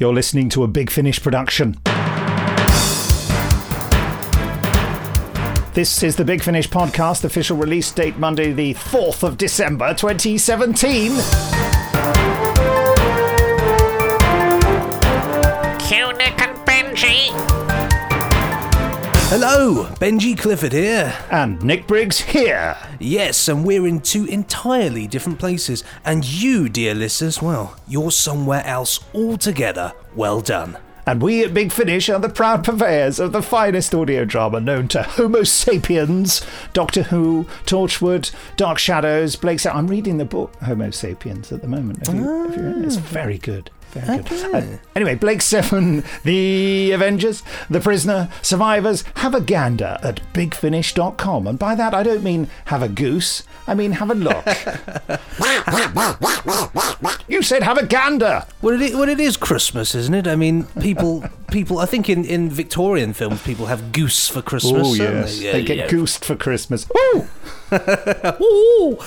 You're listening to a Big Finish production. This is the Big Finish podcast, official release date Monday, the 4th of December 2017. Cue and Benji. Hello, Benji Clifford here. And Nick Briggs here. Yes, and we're in two entirely different places. And you, dear listeners, well, you're somewhere else altogether. Well done. And we at Big Finish are the proud purveyors of the finest audio drama known to Homo sapiens, Doctor Who, Torchwood, Dark Shadows, Blake's. I'm reading the book Homo sapiens at the moment. Have you, have you- it's ah. very good. Very good. Uh, anyway, Blake Seven, The Avengers, The Prisoner, Survivors, have a gander at bigfinish.com. And by that, I don't mean have a goose, I mean have a look. you said have a gander. Well, it, well, it is Christmas, isn't it? I mean, people, people. I think in, in Victorian films, people have goose for Christmas. Oh, yes. Yeah, they get yeah. goosed for Christmas. Ooh! Ooh.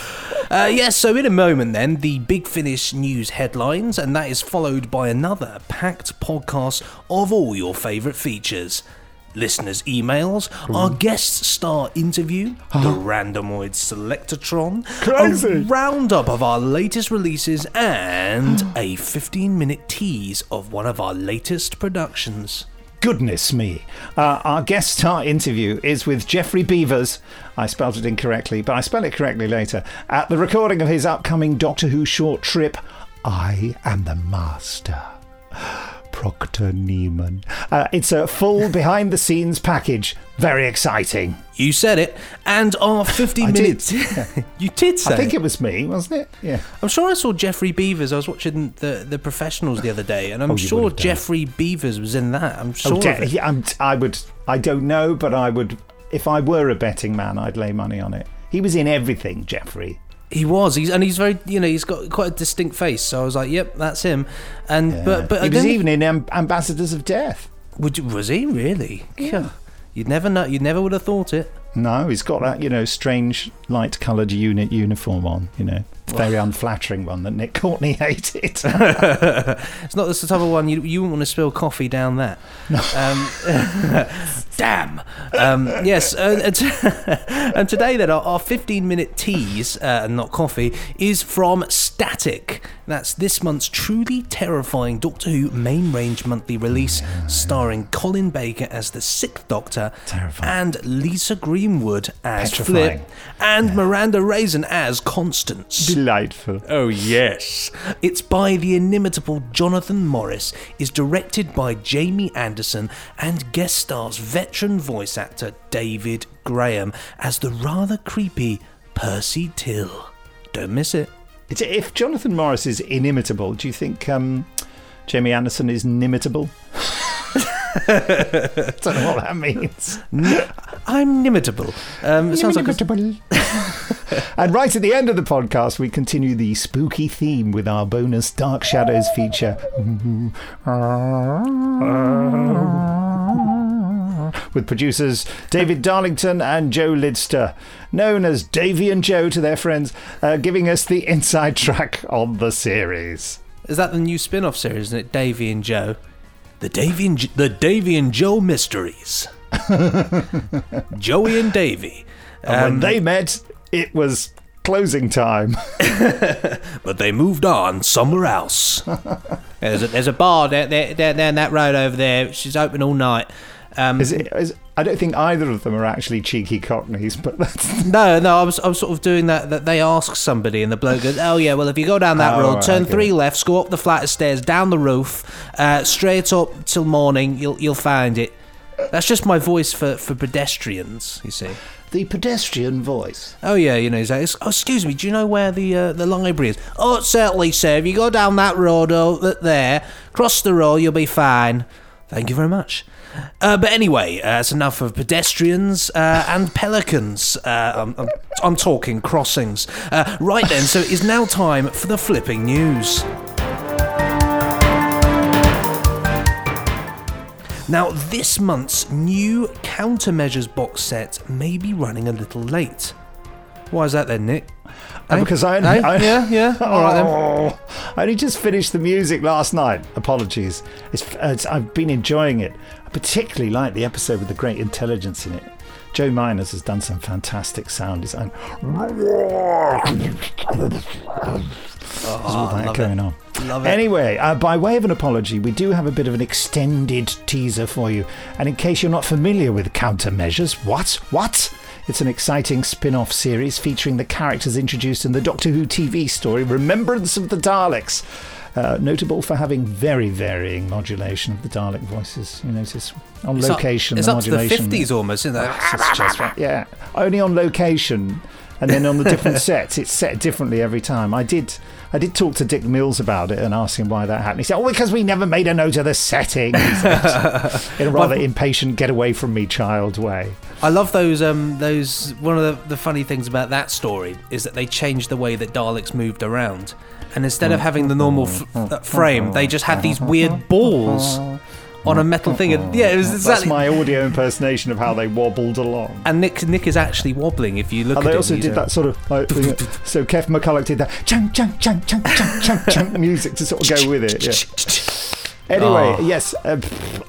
Uh, yes, so in a moment then, the Big Finish news headlines, and that is followed by another packed podcast of all your favourite features. Listeners' emails, our guest star interview, the Randomoid Selectortron, Crazy. a roundup of our latest releases, and a 15 minute tease of one of our latest productions. Goodness me. Uh, our guest star interview is with Geoffrey Beevers. I spelled it incorrectly, but I spell it correctly later. At the recording of his upcoming Doctor Who short trip, I Am the Master. Proctor Neiman. Uh, it's a full behind the scenes package. Very exciting. You said it, and our 15 I did. minutes. you did say I think it was me, wasn't it? Yeah. I'm sure I saw Geoffrey Beevers. I was watching the the professionals the other day, and I'm Oh, sure would have done. Geoffrey Beevers was in that. I'm sure. Oh, de- it. yeah, I'm, I would. I don't know, but I would. If I were a betting man, I'd lay money on it. He was in everything, Geoffrey. He was. He's and he's very. You know, he's got quite a distinct face. So I was like, "Yep, that's him." And but but he was even in Am- Ambassadors of Death. Would was he really? Yeah. You'd never know. You never would have thought it. No, he's got that, you know, strange light-coloured unit uniform on. You know, very unflattering one that Nick Courtney hated. It's not the type of one you you wouldn't want to spill coffee down that. Um, damn. Um, yes. Uh, and, t- and today, then, our, our 15 minute tease, uh, and not coffee, is from Static. That's this month's truly terrifying Doctor Who main range monthly release, starring Colin Baker as the Sixth Doctor, Terrifying. and Lisa Greenwood as Petrifying. Flip, and Miranda Raison as Constance. Delightful. Oh, yes. It's by the inimitable Jonathan Morris, is directed by Jamie Anderson, and guest stars veteran voice actor David Graham as the rather creepy Percy Till. Don't miss it. It's, if Jonathan Morris is inimitable, do you think um, Jamie Anderson is nimitable? don't know what that means. I'm nimitable. Um, it sounds like a, and right at the end of the podcast, we continue the spooky theme with our bonus Dark Shadows feature. With producers David Darlington and Joe Lidster, known as Davy and Joe to their friends, uh, giving us the inside track on the series. is that the new spin-off series, isn't it? Davy and Joe. The Davy and, J- the Davy and Joe Mysteries. Joey and Davy. And when they met, it was closing time. but they moved on somewhere else. there's, a, there's a bar there, there, there, down that road over there. She's open all night. Um, Is it, is, I don't think either of them are actually cheeky cockneys, but that's no, no, I was, I was sort of doing that. That they ask somebody, and the bloke goes, "Oh yeah, well if you go down that Oh, road, right, turn okay. three lefts, go up the flight of stairs, down the roof, uh, straight up till morning. You'll you'll find it." That's just my voice for, for pedestrians. You see. the pedestrian voice. Oh yeah, you know. He's like, oh, excuse me. Do you know where the uh, the library is? Oh, certainly, sir. If you go down that road over there, cross the road, you'll be fine. Thank you very much. Uh, but anyway, uh, that's enough of pedestrians uh, and pelicans. Uh, I'm, I'm, I'm talking crossings. Uh, right then, so it is now time for the flipping news. Now, this month's new Countermeasures box set may be running a little late. Why is that then, Nick? Uh, Eh? because I, Eh? I yeah, yeah. All right then. Oh, I only just finished the music last night. Apologies. It's, it's, I've been enjoying it. I particularly like the episode with the great intelligence in it. Joe Meiners has done some fantastic sound design. There's all that love going it. on. Love it. Anyway, uh, by way of an apology, we do have a bit of an extended teaser for you. And in case you're not familiar with Countermeasures, what? What? It's an exciting spin off series featuring the characters introduced in the Doctor Who TV story Remembrance of the Daleks. Uh, notable for having very varying modulation of the Dalek voices. You notice on It's up- location, it's the up to the 50s almost, isn't it? Just. Yeah, only on location, and then on the different sets, it's set differently every time. I did, I did talk to Dick Mills about it and ask him why that happened. He said, "Oh, because we never made a note of the setting." In a rather impatient, get away from me, child way. I love those. Um, those one of the, the funny things about that story is that they changed the way that Daleks moved around, and instead of having the normal f- uh, frame, they just had these weird balls on a metal thing. And, yeah, it was That's my audio impersonation of how they wobbled along. and Nick Nick is actually wobbling if you look And at they also did uh, that sort of like, so Keff McCulloch did that chunk chunk chunk chunk chunk chunk chunk music to sort of go with it. Yeah. Anyway, Oh. yes, uh,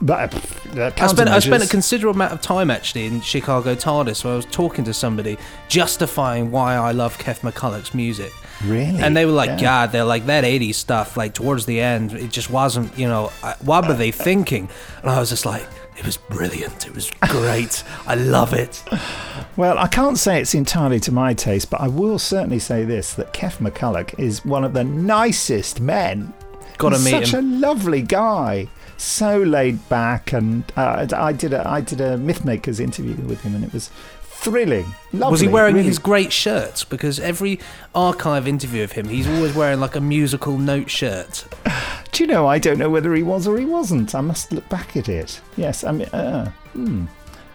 but, uh, I spent I spent a considerable amount of time actually in Chicago TARDIS where I was talking to somebody justifying why I love Keff McCulloch's music. Really? And they were like, Yeah. God, they're like that 80s stuff, like towards the end, it just wasn't, you know, what were they thinking? And I was just like, it was brilliant. It was great. I love it. Well, I can't say it's entirely to my taste, but I will certainly say this: that Keff McCulloch is one of the nicest men. Gotta He's meet such him. a lovely guy, so laid back, and uh, I did a I did a Mythmakers interview with him, and it was thrilling. Lovely, was he wearing really his great shirts? Because every archive interview of him, he's always wearing like a musical note shirt. Do you know? I don't know whether he was or he wasn't. I must look back at it. Yes, I mean, uh, hmm.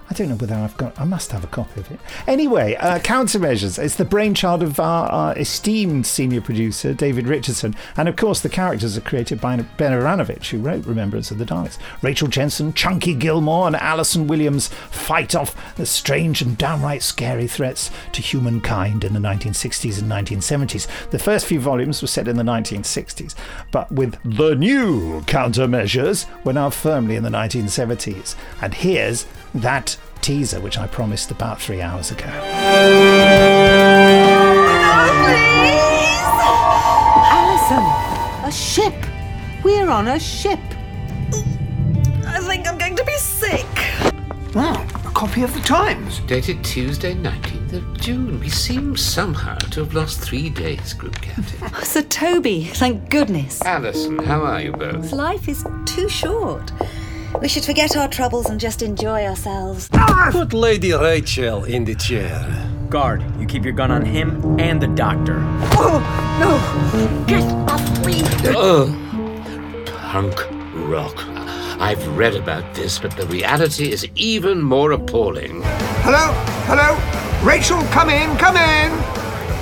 I don't know whether I've got. I must have a copy of it. Anyway, uh, countermeasures. It's the brainchild of our, our esteemed senior producer David Richardson, and of course the characters are created by Ben Aaronovitch, who wrote Remembrance of the Daleks. Rachel Jensen, Chunky Gilmore, and Alison Williams fight off the strange and downright scary threats to humankind in the 1960s and 1970s. The first few volumes were set in the 1960s, but with the new countermeasures, we're now firmly in the 1970s. And here's that teaser, which I promised about three hours ago. Alison, a ship. We're on a ship. I think I'm going to be sick. Ah, a copy of the Times. Dated Tuesday, 19th of June. We seem somehow to have lost three days, Group Captain. Oh, Sir Toby, thank goodness. Alison, how are you both? Life is too short. We should forget our troubles and just enjoy ourselves. Ah, put Lady Rachel in the chair. Guard, you keep your gun on him and the doctor. Oh, no! Get off, we! Punk rock. I've read about this, but the reality is even more appalling. Hello? Hello? Rachel, come in, come in!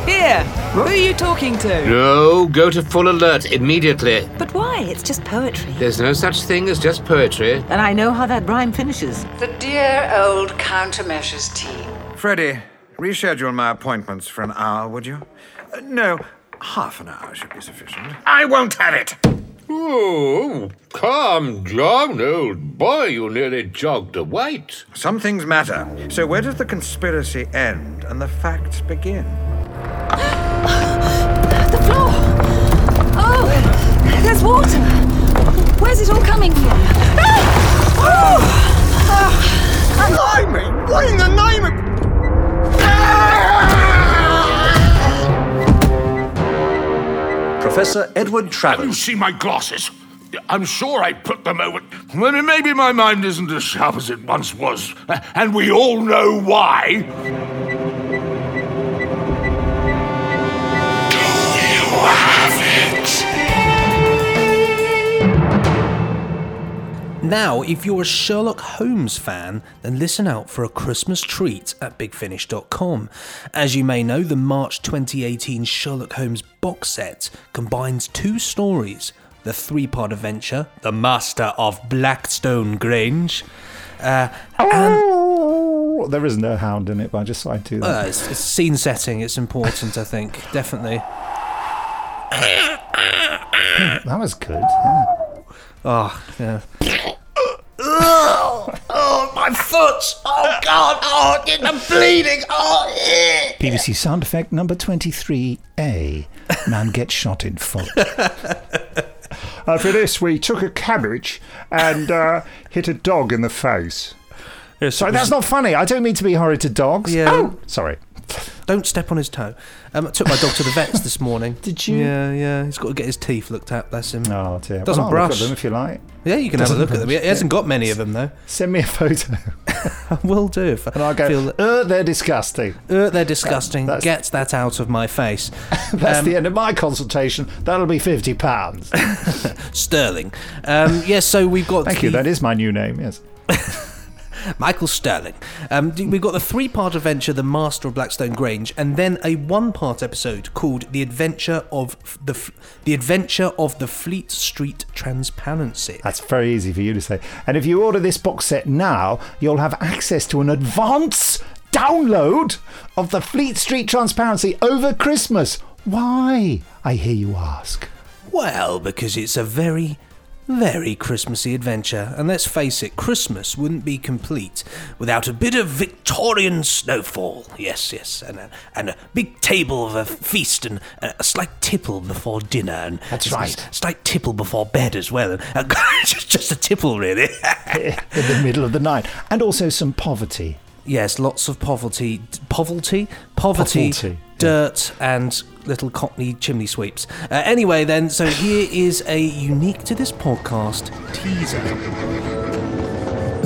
Here, who are you talking to? No, go to full alert immediately. But why? It's just poetry. There's no such thing as just poetry. And I know how that rhyme finishes. The dear old countermeasures team. Freddie, reschedule my appointments for an hour, would you? Uh, no, half an hour should be sufficient. I won't have it. Oh, calm down, old boy. You nearly jogged a white. Some things matter. So where does the conspiracy end and the facts begin? The floor! Oh, there's water! Where's it all coming from? Blimey! What in the name of... Professor Edward Travers? You Travers. see my glasses? I'm sure I put them over. Maybe my mind isn't as sharp as it once was, and we all know why. Now, if you're a Sherlock Holmes fan, then listen out for a Christmas treat at bigfinish.com. As you may know, the March 2018 Sherlock Holmes box set combines two stories the three part adventure, The Master of Blackstone Grange, uh, and There is no hound in it, but I just like to do that. Uh, it's, it's scene setting. It's important, I think. Definitely. that was good. Yeah. Oh, yeah. Oh, oh, my foot! Oh, God! Oh, I'm bleeding! Oh, eh. BBC sound effect number 23A. Man gets shot in foot. uh, for this, we took a cabbage and uh, hit a dog in the face. sorry, that's not funny. I don't mean to be horrid to dogs. Yeah. Oh, sorry. Don't step on his toe. Um, I took my dog to the vets this morning. Did you? Yeah, yeah. He's got to get his teeth looked at. Bless him. Oh dear. Doesn't well, I'll look brush. at them if you like. Yeah, you can Doesn't have a look at them. He brush. hasn't got many of them though. Send me a photo. I will do. If and I'll go. feel that- "Uh, they're disgusting. Uh, they're disgusting. That's- Get that out of my face. That's Um, the end of my consultation. That'll be fifty pounds. Sterling. Um, yes, so we've got. Thank the, you. That is my new name. Yes. Michael Sterling. Um, we've got the three-part adventure, The Master of Blackstone Grange, and then a one-part episode called The Adventure of the F- The Adventure of the Fleet Street Transparency. That's very easy for you to say. And if you order this box set now, you'll have access to an advance download of the Fleet Street Transparency over Christmas. Why? I hear you ask. Well, because it's a very, very Christmassy adventure. And let's face it, Christmas wouldn't be complete without a bit of Victorian snowfall. Yes, yes. And a, and a big table of a feast and a, a slight tipple before dinner. And That's a- a right. slight tipple before bed as well. And, and just, just a tipple, really. In the middle of the night. And also some poverty. Yes, lots of poverty. Poverty? Poverty. Poverty, Dirt and little cockney chimney sweeps. Uh, anyway, then, so here is a unique to this podcast teaser.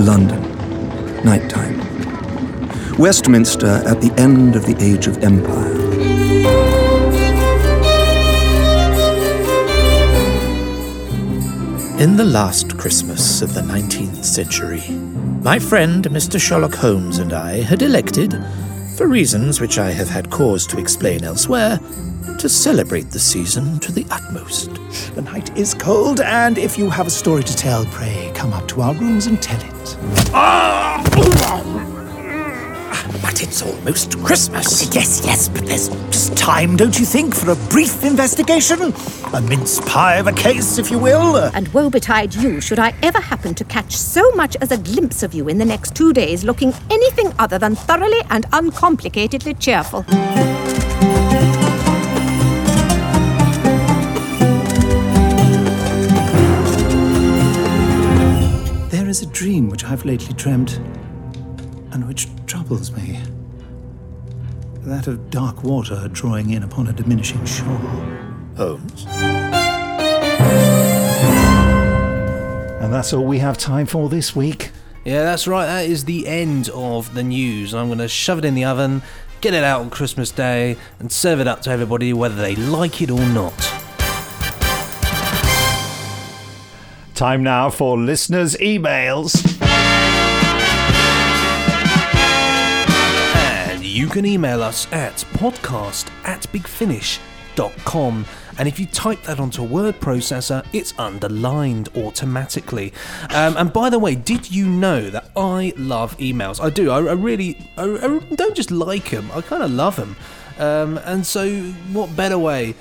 London, nighttime. Westminster at the end of the Age of Empire. In the last Christmas of the 19th century, my friend Mr. Sherlock Holmes and I had elected, for reasons which I have had cause to explain elsewhere, to celebrate the season to the utmost. The night is cold, and if you have a story to tell, pray come up to our rooms and tell it. Ah! But it's almost Christmas. Yes, yes, but there's just time, don't you think, for a brief investigation? A mince pie of a case, if you will. And woe betide you should I ever happen to catch so much as a glimpse of you in the next two days looking anything other than thoroughly and uncomplicatedly cheerful. There is a dream which I've lately dreamt, and which troubles me. That of dark water drawing in upon a diminishing shore. Holmes? And that's all we have time for this week. Yeah, that's right. That is the end of the news. I'm going to shove it in the oven, get it out on Christmas Day, and serve it up to everybody, whether they like it or not. Time now for listeners' emails. You can email us at podcast at bigfinish.com. And if you type that onto a word processor, it's underlined automatically. Um, and by the way, did you know that I love emails? I do. I, I really I, I don't just like them, I kind of love them. Um, and so, what better way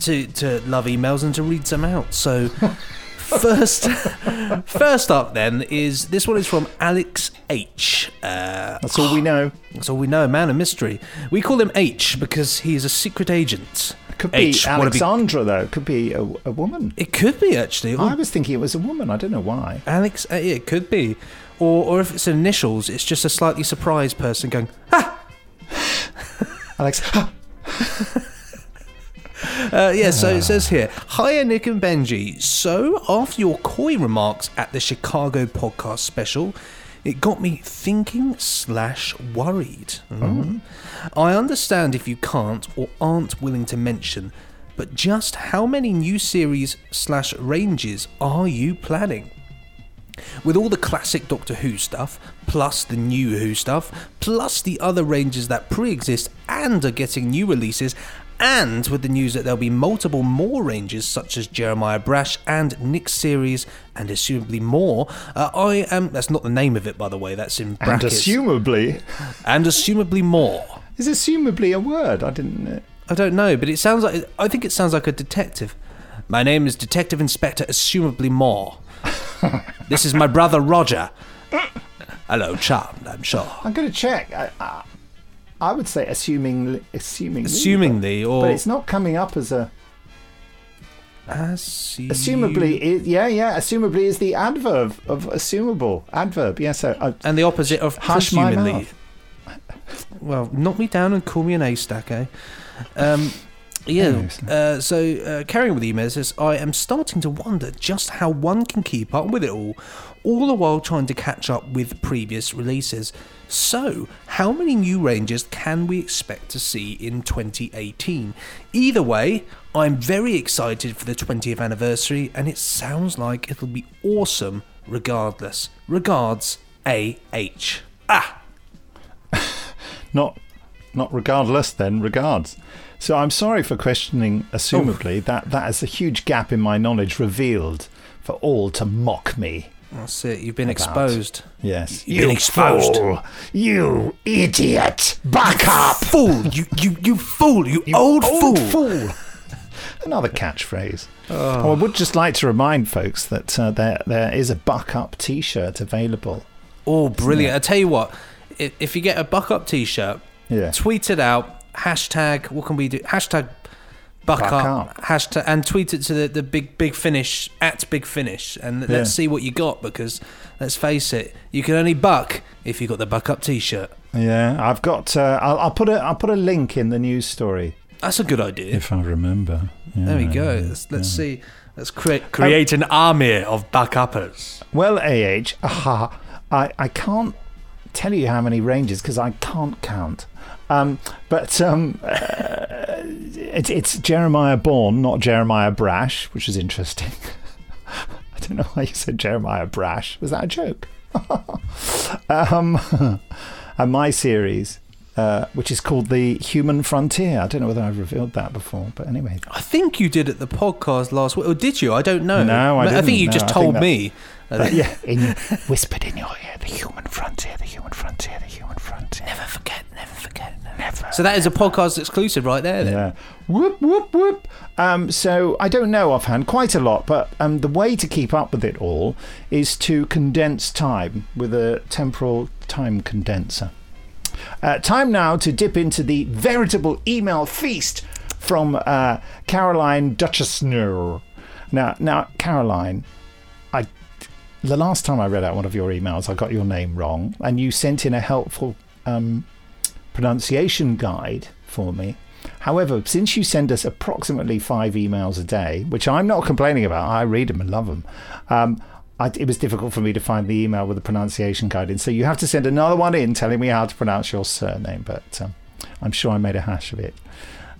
to, to love emails than to read them out? So. First, first up then is this one is from Alex H. Uh, That's all we know. That's all we know. Man of mystery. We call him H because he is a secret agent. Could be H, wanna be- Alexandra, though. Could be a, a woman. It could be actually. I was thinking it was a woman. I don't know why. Alex. Uh, it could be. Or, or if it's initials, it's just a slightly surprised person going, ha. Alex. Uh, yeah, so it says here Hiya, Nick and Benji. So, after your coy remarks at the Chicago podcast special, it got me thinking slash worried. Mm. I understand if you can't or aren't willing to mention, but just how many new series slash ranges are you planning? With all the classic Doctor Who stuff, plus the new Who stuff, plus the other ranges that pre exist and are getting new releases, And with the news that there'll be multiple more ranges, such as Jeremiah Brash and Nick Series, and assumably more, uh, I am. That's not the name of it, by the way. That's in And brackets. assumably. and assumably more. Is assumably a word? I didn't. Uh, I don't know, but it sounds like. I think it sounds like a detective. My name is Detective Inspector Assumably More. this is my brother Roger. Hello, charmed, I'm sure. I'm going to check. I, I, I would say assuming, assuming, Assumingly, or- but it's not coming up as a. Assu- Assumably, is, yeah, yeah. Assumably is the adverb of assumable adverb. Yes, yeah, so, uh, and the opposite of hush my mouth. Well, knock me down and call me an A stack, eh? Um, yeah. Uh, so, uh, carrying with emails, says, I am starting to wonder just how one can keep up with it all, all the while trying to catch up with previous releases. So, how many new ranges can we expect to see in 2018? Either way, I'm very excited for the 20th anniversary, and it sounds like it'll be awesome regardless. Regards, A.H. Ah! not, not regardless. Then regards. So I'm sorry for questioning. Assumably, that that is a huge gap in my knowledge revealed for all to mock me. That's it. You've been About. exposed. Yes, You've been exposed. fool. You idiot! Back up, fool! You you you fool! You, old, fool! Another catchphrase. Oh, I would just like to remind folks that uh, there there is a buck up T-shirt available. Oh, brilliant! I tell you what, if, if you get a buck up T-shirt, Yeah. tweet it out. Hashtag what can we do? Hashtag buck, Buck up, up. Hashtag and tweet it to the, the big big finish at big finish, and Yeah. let's see what you got because let's face it, you can only buck if you got the buck up T-shirt. Yeah, I've got. Uh, I'll, I'll put a I'll put a link in the news story That's a good idea. if I remember. there we Yeah. go. Let's, let's see. Let's create create an army of buck uppers. Well, AH, aha, I, I can't tell you how many ranges because I can't count. Um, but um, uh, it's, it's Jeremiah Bourne, not Jeremiah Brash, which is interesting. I don't know why you said Jeremiah Brash. Was that a joke? um, and my series, uh, which is called The Human Frontier. I don't know whether I've revealed that before, but anyway. I think you did at the podcast last week, or did you? I don't know. No, I I think you No, just told me. Yeah, in, whispered in your ear, the human frontier, the human frontier, the human frontier. Never forget, never forget, never. So that is a podcast exclusive right there. Then. Yeah. Whoop, whoop, whoop. Um, so I don't know offhand quite a lot, but um, the way to keep up with it all is to condense time with a temporal time condenser. Uh, time now to dip into the veritable email feast from uh, Caroline Duchesneau. Now, now, Caroline, I the last time I read out one of your emails, I got your name wrong, and you sent in a helpful um, pronunciation guide for me. However, since you send us approximately five emails a day, which I'm not complaining about, I read them and love them, um, I, it was difficult for me to find the email with the pronunciation guide in. So you have to send another one in telling me how to pronounce your surname, but um, I'm sure I made a hash of it.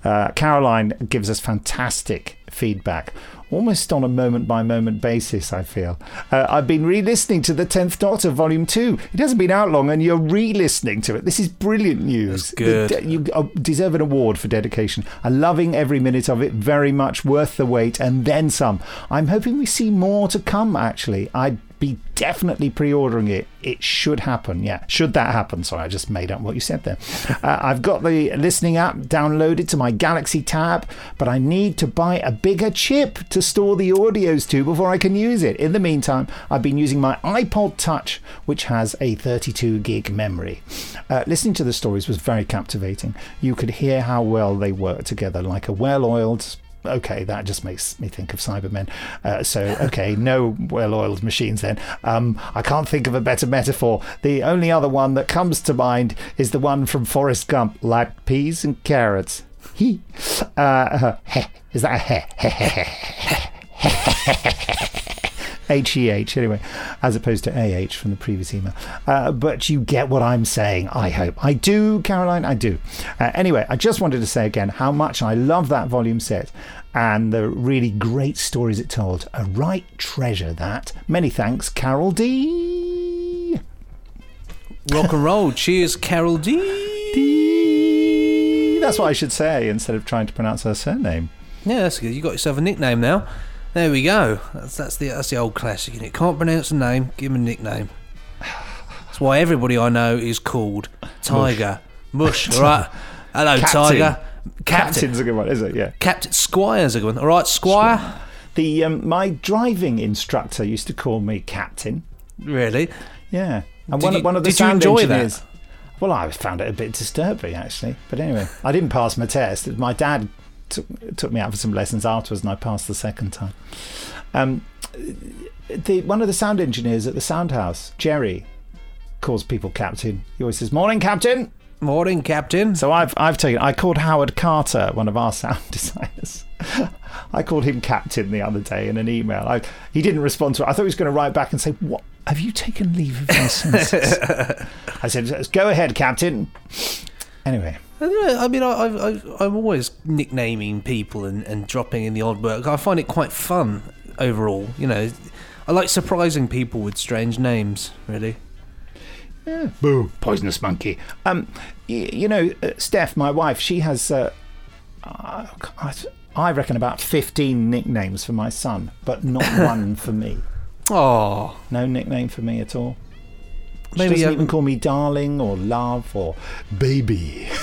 Uh, Caroline gives us fantastic feedback, almost on a moment by moment basis, I feel. Uh, I've been re listening to The Tenth Doctor, Volume 2. It hasn't been out long, and you're re listening to it. This is brilliant news. good. The- you uh, deserve an award for dedication. I'm loving every minute of it, very much worth the wait, and then some. I'm hoping we see more to come, actually. I'd be definitely pre-ordering it. It should happen. Yeah, should that happen? Sorry, I just made up what you said there. Uh, I've got the listening app downloaded to my Galaxy tab, but I need to buy a bigger chip to store the audios to before I can use it. In the meantime, I've been using my iPod Touch, which has a 32 gig memory. Uh, listening to the stories was very captivating. You could hear how well they work together, like a well-oiled okay, that just makes me think of Cybermen. Uh, so, okay, no well-oiled machines then. Um, I can't think of a better metaphor. The only other one that comes to mind is the one from Forrest Gump, like peas and carrots. He, uh, heh. is that a heh? H E H anyway, as opposed to A H from the previous email. Uh, but you get what I'm saying, I hope. I do, Caroline, I do. Uh, anyway, I just wanted to say again how much I love that volume set and the really great stories it told. A right treasure, that. Many thanks, Carol D. Rock and roll. Cheers, Carol D. that's what I should say instead of trying to pronounce her surname. Yeah, that's good. You got yourself a nickname now. There we go. That's, that's the that's the old classic. And it can't pronounce a name, give him a nickname. That's why everybody I know is called Tiger Mush. all right. Hello, Captain. Tiger. Captain's a good one, is it? Yeah. Captain Squire's a good one. All right, Squire. The um, my driving instructor used to call me Captain. Really? Yeah. And Did one, you- one of the did you sound enjoy that? Well, I found it a bit disturbing actually, but anyway, I didn't pass my test. My dad took, took me out for some lessons afterwards, and I passed the second time. Um, the one of the sound engineers at the sound house, Jerry, calls people Captain. He always says, "Morning, Captain." Morning, Captain. So I've I've taken. I called Howard Carter, one of our sound designers. I called him Captain the other day in an email. I, he didn't respond to it. I thought he was going to write back and say, "What? Have you taken leave of your senses?" I said, "Go ahead, Captain." Anyway, I don't know. I mean, I, I'm always nicknaming people and, and dropping in the odd word. I find it quite fun overall. You know, I like surprising people with strange names. Really. Yeah. Boo, poisonous monkey. Um, y- you know, uh, Steph, my wife, she has, uh, uh, I I reckon about fifteen nicknames for my son, but not one for me. Oh, no nickname for me at all. She Maybe, doesn't um, even call me darling or love or baby.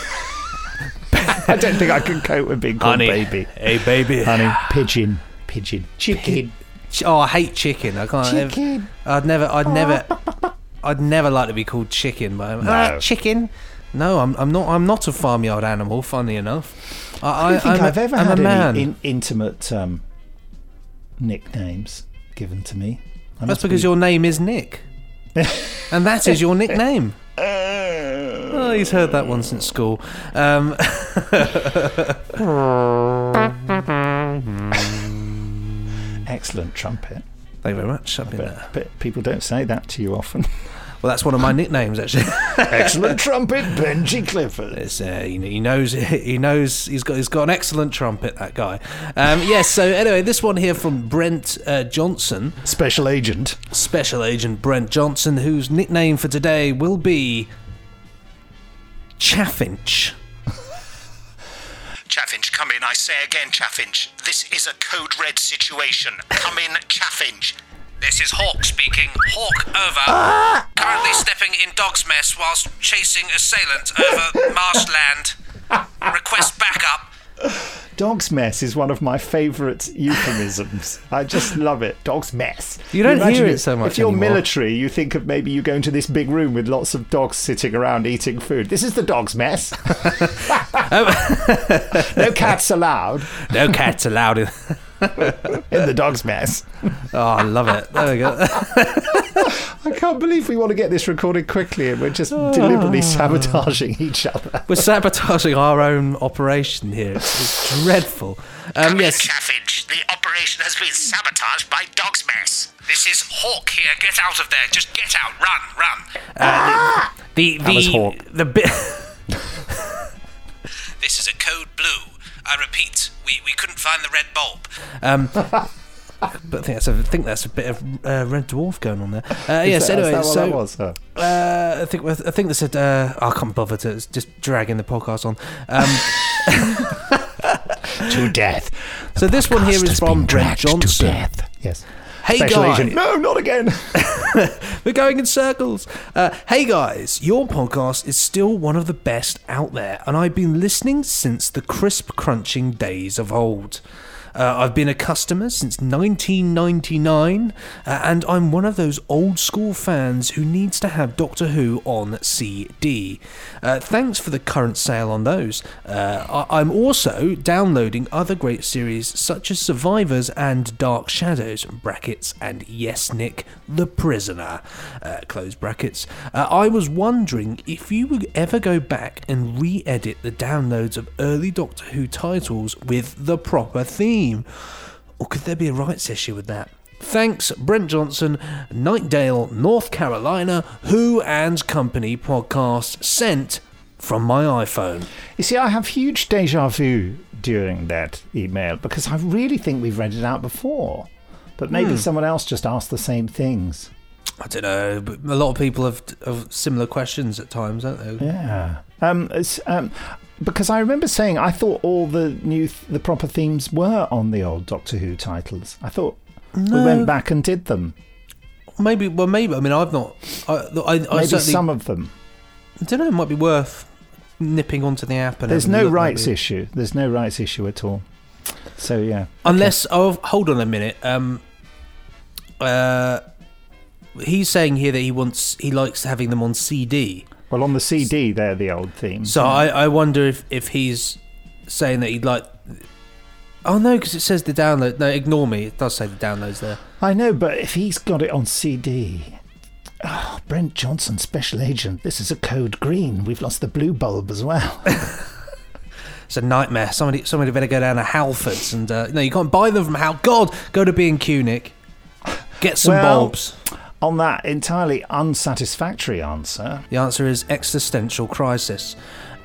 I don't think I can cope with being called Honey. baby. Hey, baby. Honey, pigeon, pigeon, chicken. Ch- Oh, I hate chicken. I can't. ever- Chicken. I'd never. I'd never. I'd never like to be called chicken. But No. Ah, chicken. No, I'm. I'm not. I'm not a farmyard animal. Funny enough. I, I don't think I'm a- I've ever I'm had a man. any in, intimate um, nicknames given to me. I That's must because be- your name is Nick, and that is your nickname. Oh, he's heard that one since school. Um, excellent trumpet. Thank you very much. I've been, But, uh, but people don't say that to you often. well, that's one of my nicknames actually. excellent trumpet, Benji Clifford. Uh, he, knows. He knows. He's got. He's got an excellent trumpet. That guy. Um, yes. so anyway, this one here from Brent uh, Johnson, Special agent. Special Agent Brent Johnson, whose nickname for today will be Chaffinch. Chaffinch, come in. I say again, Chaffinch. This is a code red situation. Come in, Chaffinch. This is Hawk speaking. Hawk, over. Currently stepping in dog's mess whilst chasing assailant over marshland. Request backup. Dog's mess is one of my favourite euphemisms. I just love it. Dog's mess. You don't imagine hear it so much If you're anymore. military, you think of maybe you go into this big room with lots of dogs sitting around eating food. This is the dog's mess. no cats allowed No cats allowed in. in the dog's mess. Oh, I love it. There we go. I can't believe we want to get this recorded quickly and we're just deliberately sabotaging each other. We're sabotaging our own operation here. It's, it's dreadful. Um, yes. Chaffinch, the operation has been sabotaged by dog's mess. This is Hawk here. Get out of there. Just get out. Run, run. Uh, the the That was the, Hawk. the bit. This is a code blue. I repeat, we, we couldn't find the red bulb. Um, but I think that's a, I think that's a bit of uh, red dwarf going on there. Uh, yes. that- is anyway, that so was, huh? Uh, I think I think they said uh, I can't bother to just dragging the podcast on. Um, to death. so this one here is from Brent Johnson. Yes. Hey Special guys, agent. No, not again. We're going in circles. Uh, hey guys, your podcast is still one of the best out there, and I've been listening since the crisp crunching days of old. Uh, I've been a customer since 1999, uh, and I'm one of those old school fans who needs to have Doctor Who on CD. Uh, thanks for the current sale on those. Uh, I- I'm also downloading other great series such as Survivors and Dark Shadows (brackets) and Yes, Nick, The Prisoner uh, close brackets. Uh, I was wondering if you would ever go back and re-edit the downloads of early Doctor Who titles with the proper theme. Or could there be a rights issue with that? Thanks, Brent Johnson, Knightdale, North Carolina, Who and Company podcast sent from my iPhone. You see, I have huge deja vu during that email because I really think we've read it out before. But maybe Hmm. someone else just asked the same things. I don't know, but a lot of people have, have similar questions at times, don't they? Yeah. Um, um, because I remember saying I thought all the new th- the proper themes were on the old Doctor Who titles. I thought we went back and did them. Maybe. Well, maybe. I mean, I've not. I, I, I Maybe some of them. I don't know. It might be worth nipping onto the app and There's no rights maybe. issue. There's no rights issue at all. So yeah. Unless, oh, hold on a minute. Um, uh, he's saying here that he wants, he likes having them on CD. Well, on the CD, they're the old themes. So I, I wonder if, if he's saying that he'd like. Oh no, because it says the download. No, ignore me. It does say the downloads there. I know, but if he's got it on CD. Oh, Brent Johnson, special agent. This is a code green. We've lost the blue bulb as well. It's a nightmare. Somebody, somebody better go down to Halfords and uh, no, you can't buy them from Hal. God, go to B and Q, Nick. Get some Well, bulbs. On that entirely unsatisfactory answer, The answer is existential crisis.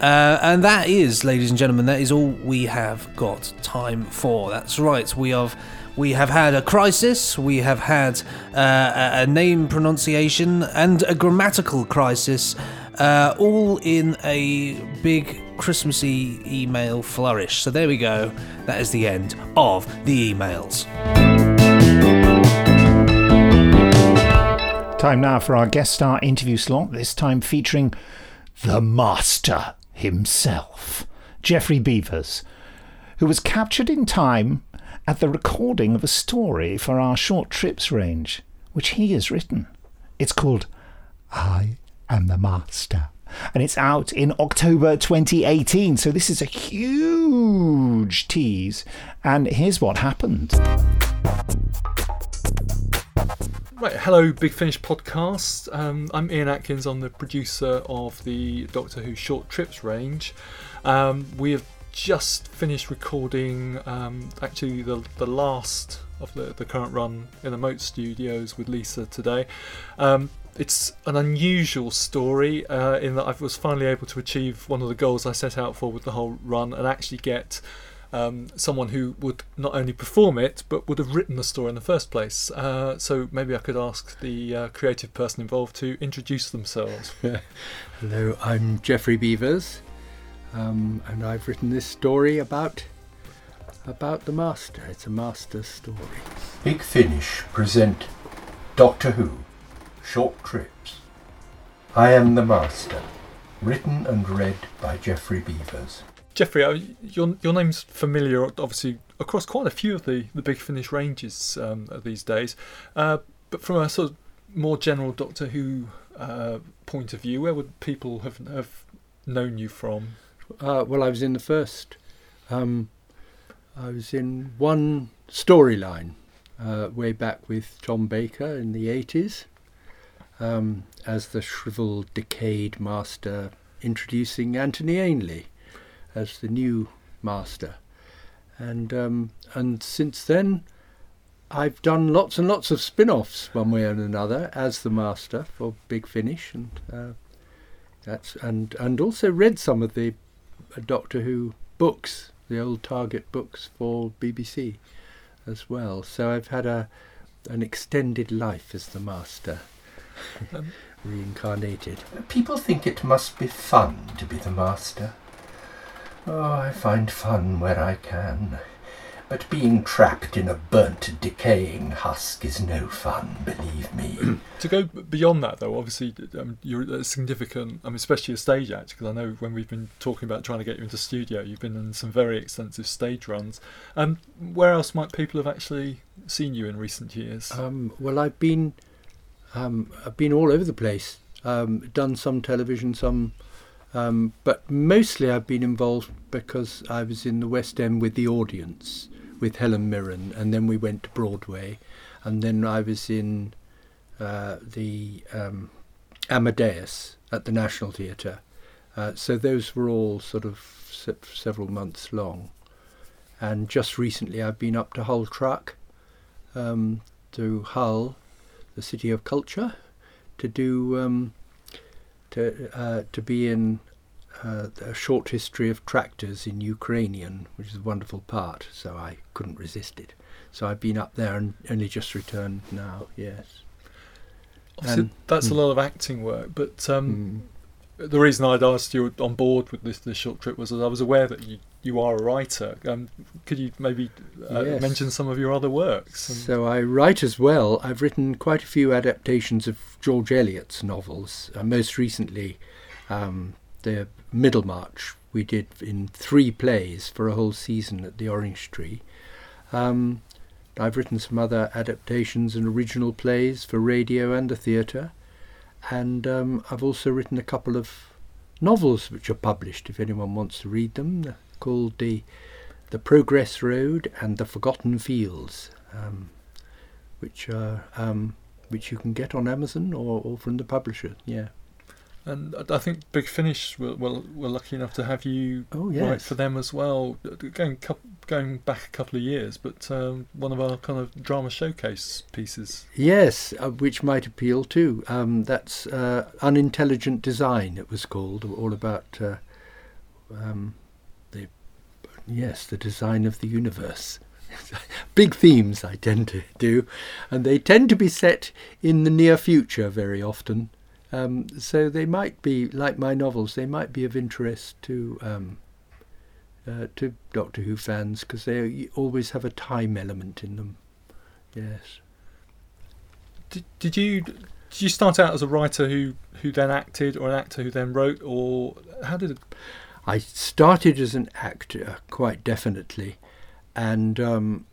Uh, and that is, ladies and gentlemen, that is all we have got time for. That's right. We have we have had a crisis. We have had uh, a, name pronunciation and a grammatical crisis, uh, all in a big Christmassy email flourish. So there we go. That is the end of the emails. Time now for our guest star interview slot, this time featuring the master himself, Geoffrey Beevers, who was captured in time at the recording of a story for our short trips range, which he has written. It's called I Am the Master. And it's out in October 2018. So this is a huge tease. And here's what happened. Right, hello, Big Finish podcast. Um, I'm Ian Atkins. I'm the producer of the Doctor Who short trips range. Um, we have just finished recording, um, actually, the the last of the, the current run in the Moat Studios with Lisa today. Um, it's an unusual story uh, in that I was finally able to achieve one of the goals I set out for with the whole run and actually get um, someone who would not only perform it but would have written the story in the first place. Uh, so maybe I could ask the uh, creative person involved to introduce themselves. Hello, I'm Geoffrey Beevers, um, and I've written this story about about the Master. It's a Master story. Big Finish present Doctor Who Short Trips. I am the Master. Written and read by Geoffrey Beevers. Geoffrey, your your name's familiar, obviously, across quite a few of the, the Big Finish ranges um, these days. Uh, but from a sort of more general Doctor Who uh, point of view, where would people have have known you from? Uh, well, I was in the first. Um, I was in one storyline uh, way back with Tom Baker in the 80s um, as the shriveled, decayed master introducing Anthony Ainley as the new master. And um, and since then, I've done lots and lots of spin-offs one way or another as the master for Big Finish, and uh, that's and and also read some of the uh, Doctor Who books, the old Target books for BBC as well. So I've had a an extended life as the master, Um, reincarnated. People think it must be fun to be the Master. Oh, I find fun where I can. But being trapped in a burnt, decaying husk is no fun, believe me. to go beyond that, though, obviously um, you're a significant, I mean, especially a stage act, because I know when we've been talking about trying to get you into studio, you've been in some very extensive stage runs. Um, where else might people have actually seen you in recent years? Um, well, I've been um, I've been all over the place. Um, done some television, some, um, but mostly I've been involved because I was in the West End with the audience with Helen Mirren, and then we went to Broadway, and then I was in uh, the um, Amadeus at the National Theatre. Uh, so those were all sort of se- several months long, and just recently I've been up to Hull Truck, um, to Hull, the city of culture, to do um, to uh, to be in uh, a short history of tractors in Ukrainian, which is a wonderful part. So I couldn't resist it. So I've been up there and only just returned now. Yes. Obviously, And- that's a mm. lot of acting work, but um, the reason I'd asked you on board with this, this short trip was that I was aware that you, you are a writer. Um, could you maybe uh, Yes. mention some of your other works? So I write as well. I've written quite a few adaptations of George Eliot's novels. Uh, most recently, um, the Middlemarch we did in three plays for a whole season at the Orange Tree. Um, I've written some other adaptations and original plays for radio and the theatre, and um, I've also written a couple of novels which are published. If anyone wants to read them, called the the Progress Road and the Forgotten Fields, um, which are um, which you can get on Amazon or, or from the publisher. Yeah. And I- think Big Finish were, were, were lucky enough to have you Oh, write for them as well, going going back a couple of years. But um, one of our kind of drama showcase pieces. Yes, uh, which might appeal too. Um, that's uh, unintelligent design. It was called, all about uh, um, yes, the design of the universe. Big themes I tend to do, and they tend to be set in the near future very often. Um, so they might be like my novels. They might be of interest to um, uh, to Doctor Who fans because they always have a time element in them. Yes. Did, did you did you start out as a writer who, who then acted, or an actor who then wrote, or how did it? I started as an actor, quite definitely, and um,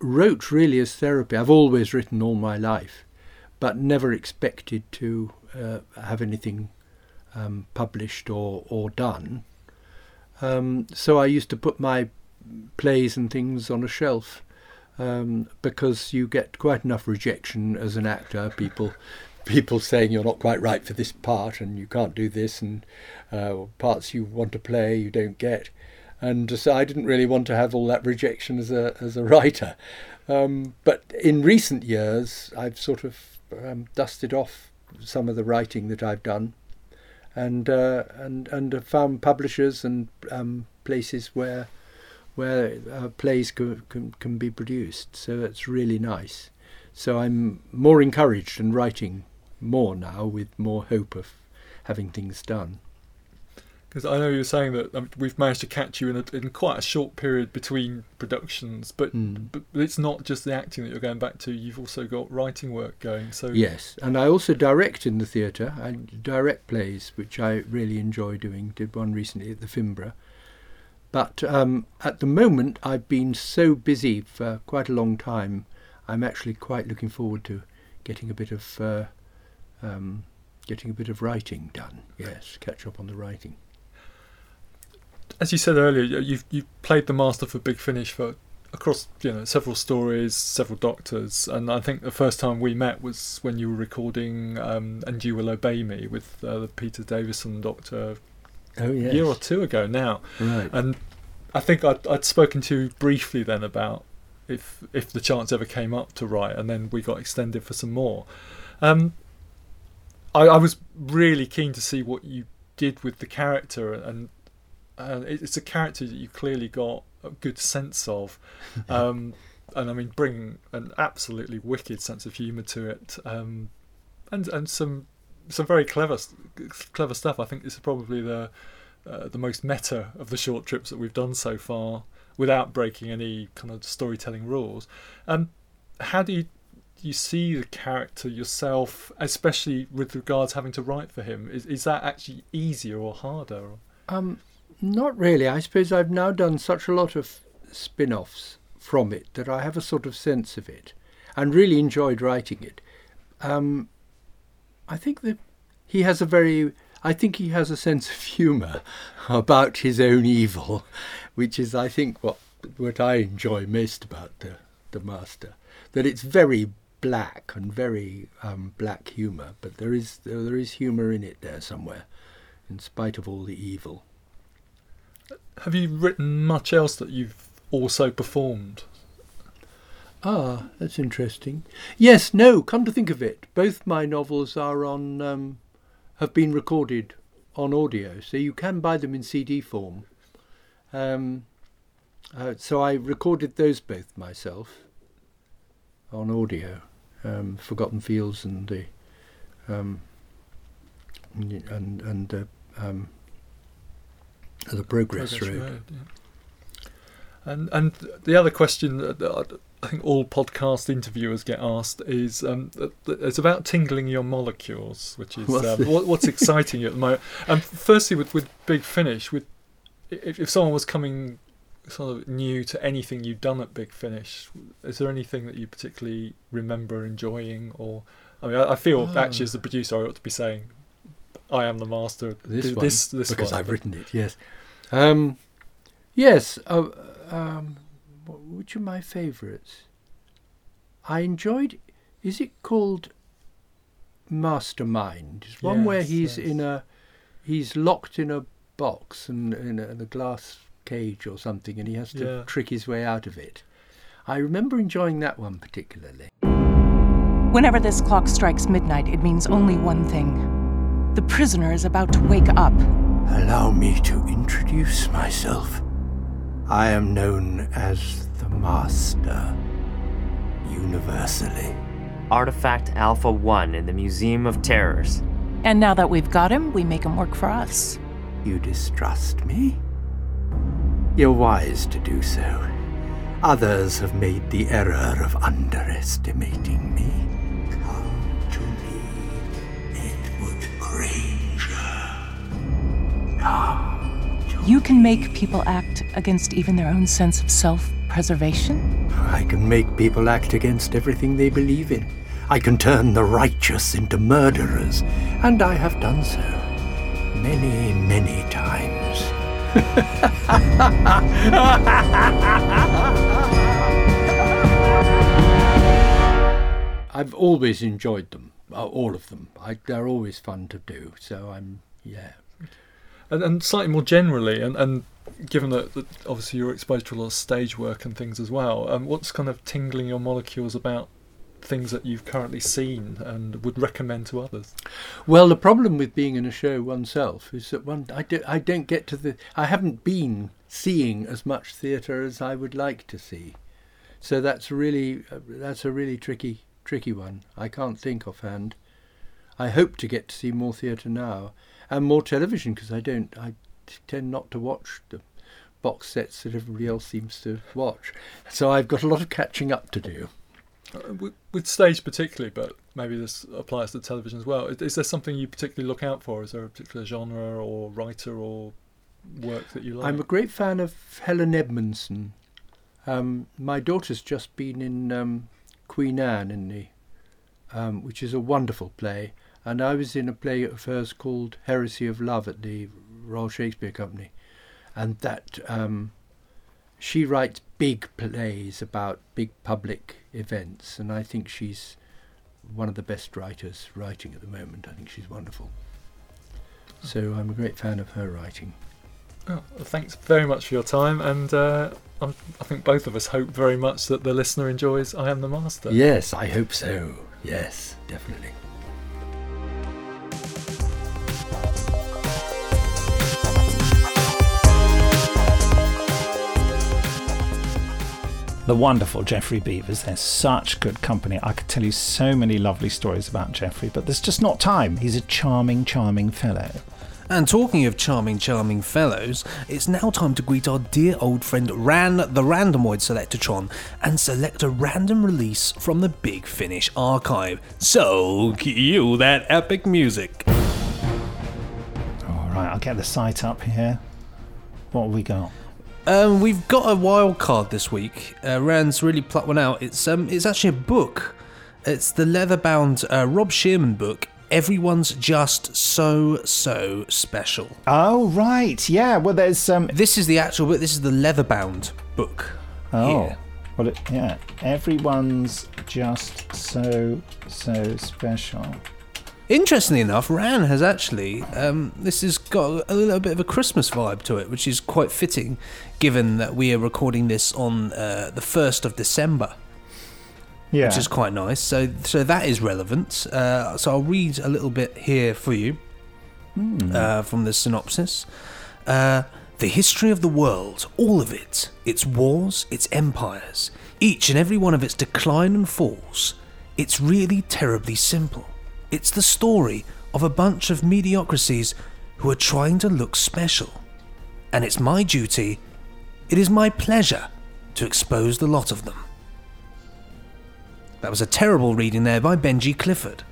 wrote really as therapy. I've always written all my life, but never expected to uh, have anything um, published or, or done. Um, so I used to put my plays and things on a shelf um, because you get quite enough rejection as an actor. People, people saying you're not quite right for this part and you can't do this, and uh, parts you want to play you don't get. And so I didn't really want to have all that rejection as a as a writer. Um, but in recent years, I've sort of um, dusted off some of the writing that I've done, and uh, and and have found publishers and um, places where where uh, plays can, can can be produced. So that's really nice. So I'm more encouraged and writing more now with more hope of having things done. Because I know you were saying that um, we've managed to catch you in a, in quite a short period between productions, but, Mm. but it's not just the acting that you're going back to. You've also got writing work going. So Yes, and I also direct in the theatre. I direct plays, which I really enjoy doing. Did one recently at the Fimbra. But um, at the moment, I've been so busy for quite a long time. I'm actually quite looking forward to getting a bit of uh, um, getting a bit of writing done. Yes, catch up on the writing. as you said earlier, you- you've you've played the master for Big Finish for across you know several stories, several doctors, and I think the first time we met was when you were recording um, "And You Will Obey Me" with uh, the Peter Davison Doctor Oh, a year or two ago now. Right. And I think I'd, I'd spoken to you briefly then about if if the chance ever came up to write, and then we got extended for some more. Um, I, I was really keen to see what you did with the character, and uh, it- it's a character that you clearly got a good sense of, um, and I mean, bring an absolutely wicked sense of humour to it, um, and and some some very clever clever stuff. I think this is probably the uh, the most meta of the short trips that we've done so far, without breaking any kind of storytelling rules. Um, how do you you see the character yourself, especially with regards having to write for him? Is is that actually easier or harder? Um, not really. I suppose I've now done such a lot of spin offs from it that I have a sort of sense of it and really enjoyed writing it. Um, I think that he has a very. I think he has a sense of humour about his own evil, which is, I think, what what I enjoy most about the the master. That it's very black and very um, black humour, but there is there is humour in it there somewhere, in spite of all the evil. Have you written much else that you've also performed? Ah, that's interesting. Yes, no. Come to think of it, both my novels are on um, have been recorded on audio, so you can buy them in CD form. Um, uh, so I recorded those both myself on audio, um, Forgotten Fields and the um, and and uh, um, the Progress, Progress Road. Road, yeah. And and the other question that I think all podcast interviewers get asked is um, it's about tingling your molecules, which is What's um, what, what's exciting you at the moment. And firstly, with with Big Finish, with if, if someone was coming sort of new to anything you've done at Big Finish, is there anything that you particularly remember enjoying? Or I mean, I, I feel Oh. actually as the producer, I ought to be saying, I am the master. This Do one, this, this because one. I've written it. Yes, um, yes. Uh, um, which are my favourites? I enjoyed. Is it called Mastermind? It's one where he's yes. in a, he's locked in a box and in a, in a glass cage or something, and he has to Yeah. trick his way out of it. I remember enjoying that one particularly. Whenever this clock strikes midnight, it means only one thing. The prisoner is about to wake up. Allow me to introduce myself. I am known as the Master, universally. Artifact Alpha 1 in the Museum of Terrors. And now that we've got him, we make him work for us. You distrust me? You're wise to do so. Others have made the error of underestimating me. Come to me, Edward Granger. Come. You can make people act against even their own sense of self preservation? I can make people act against everything they believe in. I can turn the righteous into murderers, and I have done so many, many times. I've always enjoyed them, uh, all of them. I, they're always fun to do. So I'm yeah. And, and slightly more generally, and, and given that, that obviously you're exposed to a lot of stage work and things as well, um, what's kind of tingling your molecules about things that you've currently seen and would recommend to others? Well, the problem with being in a show oneself is that one I, do, I don't get to the I haven't been seeing as much theatre as I would like to see, so that's really that's a really tricky tricky one. I can't think offhand. I hope to get to see more theatre now and more television because I don't I tend not to watch the box sets that everybody else seems to watch. So I've got a lot of catching up to do. Uh, with, with stage particularly, but maybe this applies to television as well. Is, is there something you particularly look out for? Is there a particular genre or writer or work that you like? I'm a great fan of Helen Edmundson. Um, my daughter's just been in um, Queen Anne in the, um, which is a wonderful play, and I was in a play of hers called Heresy of Love at the Royal Shakespeare Company, and that um, she writes big plays about big public events, and I think she's one of the best writers writing at the moment. I think she's wonderful. So I'm a great fan of her writing. Oh, well, thanks very much for your time, and uh, I think both of us hope very much that the listener enjoys I Am the Master. Yes, I hope so. Yes, definitely. The wonderful Geoffrey Beevers. They're such good company. I could tell you so many lovely stories about Jeffrey, but there's just not time. He's a charming, charming fellow. And talking of charming, charming fellows, it's now time to greet our dear old friend Ran the Randomoid Selectortron and select a random release from the Big Finish archive. So, cue that epic music. All right, I'll get the site up here. What have we got? Um, we've got a wild card this week. Uh, Rand's really plucked one out. It's um, it's actually a book. It's the leather-bound uh, Rob Shearman book. Everyone's just so so special. Oh right, yeah. Well, there's um. This is the actual book. This is the leather-bound book. Oh, here. well, it, yeah. Everyone's just so so special. Interestingly enough, Ran has actually um, this has got a little bit of a Christmas vibe to it, which is quite fitting, given that we are recording this on uh, the first of December. Yeah. which is quite nice. So, so that is relevant. Uh, so I'll read a little bit here for you Hmm. uh, from the synopsis. Uh, the history of the world, all of it, its wars, its empires, each and every one of its decline and falls. It's really terribly simple. It's the story of a bunch of mediocrities who are trying to look special. And it's my duty, it is my pleasure, to expose the lot of them. That was a terrible reading there by Benji Clifford,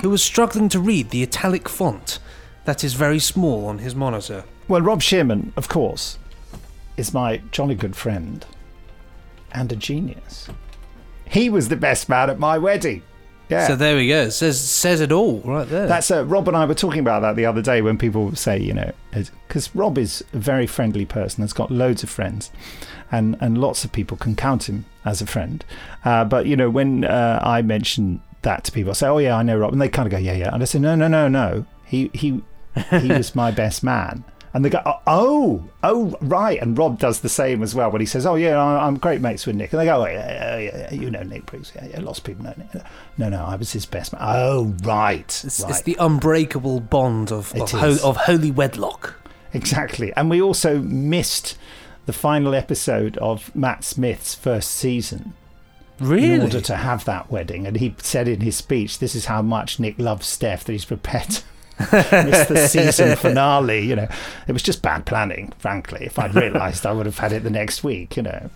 who was struggling to read the italic font that is very small on his monitor. Well, Rob Shearman, of course, is my jolly good friend and a genius. He was the best man at my wedding. Yeah. So there we go. It says says it all right there. That's uh, Rob and I were talking about that the other day when people say, you know, because Rob is a very friendly person, has got loads of friends, and and lots of people can count him as a friend. Uh, but you know, when uh, I mention that to people, I say, oh yeah, I know Rob, and they kind of go, yeah, yeah, and I say, no, no, no, no, he he he was my best man. And they go, oh, oh, oh, right. And Rob does the same as well when he says, oh, yeah, I'm great mates with Nick. And they go, oh, yeah, yeah, yeah, you know Nick Briggs. Yeah, yeah, lots of people know Nick. No, no, I was his best man. Oh, right. It's, right. it's the unbreakable bond of of, ho- of holy wedlock. Exactly. And we also missed the final episode of Matt Smith's first season. Really? In order to have that wedding. And he said in his speech, this is how much Nick loves Steph that he's prepared to miss the season finale. You know, it was just bad planning, frankly. If I'd realised, I would have had it the next week, you know.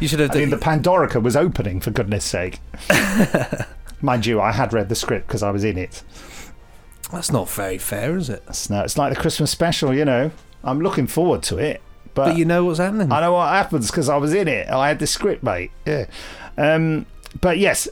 You should have. I mean, the Pandorica was opening, for goodness sake. Mind you, I had read the script because I was in it. That's not very fair, is it? It's, no, it's like the Christmas special, you know. I'm looking forward to it. But, But you know what's happening. I know what happens because I was in it. I had the script, mate. Yeah. Um, but yes,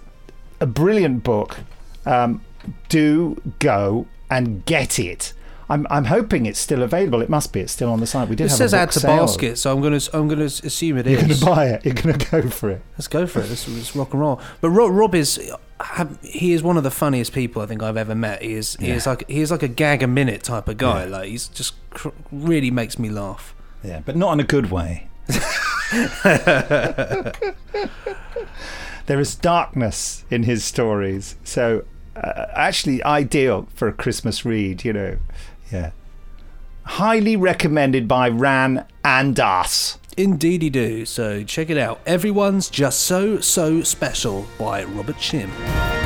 a brilliant book. Um, do go and get it. I'm, I'm hoping it's still available. It must be. It's still on the site. We did It have says add to sale. basket, so I'm gonna I'm gonna assume it You're going to buy it. You're going to go for it. Let's go for it. Let's, let's rock and roll. But Rob, Rob is he is one of the funniest people I think I've ever met. He is he is like he is like a gag a minute type of guy. Yeah. Like he's just cr- really makes me laugh. Yeah, but not in a good way. there is darkness in his stories, so uh, actually ideal for a Christmas read. You know, yeah. Highly recommended by Ran and us. Indeedy do. So check it out. Everyone's just so so special by Robert Shim.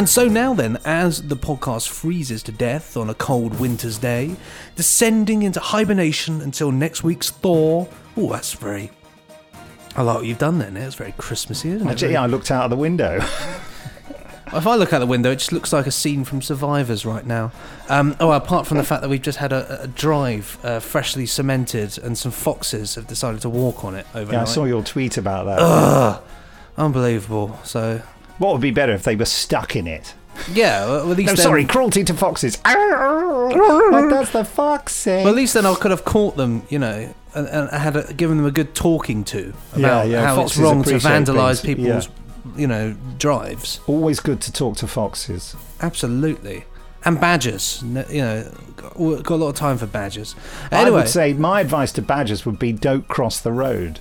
And so now then, as the podcast freezes to death on a cold winter's day, descending into hibernation until next week's thaw. Oh, that's very. I like what you've done there. It's very Christmassy, isn't it? Actually, yeah, I looked out of the window. If I look out the window, it just looks like a scene from Survivors right now. Um, oh, apart from the fact that we've just had a, a drive uh, freshly cemented and some foxes have decided to walk on it overnight. yeah, I saw your tweet about that. Ugh, unbelievable. So, What would be better if they were stuck in it? yeah, well, at least No, then, sorry, cruelty to foxes. What does the fox say? Well, at least then I could have caught them, you know, and, and I had a, given them a good talking to about Yeah, yeah, how it's wrong to vandalise things, people's, yeah. you know, drives. Always good to talk to foxes. Absolutely. And badgers, you know, got, got a lot of time for badgers. Anyway, I would say my advice to badgers would be don't cross the road.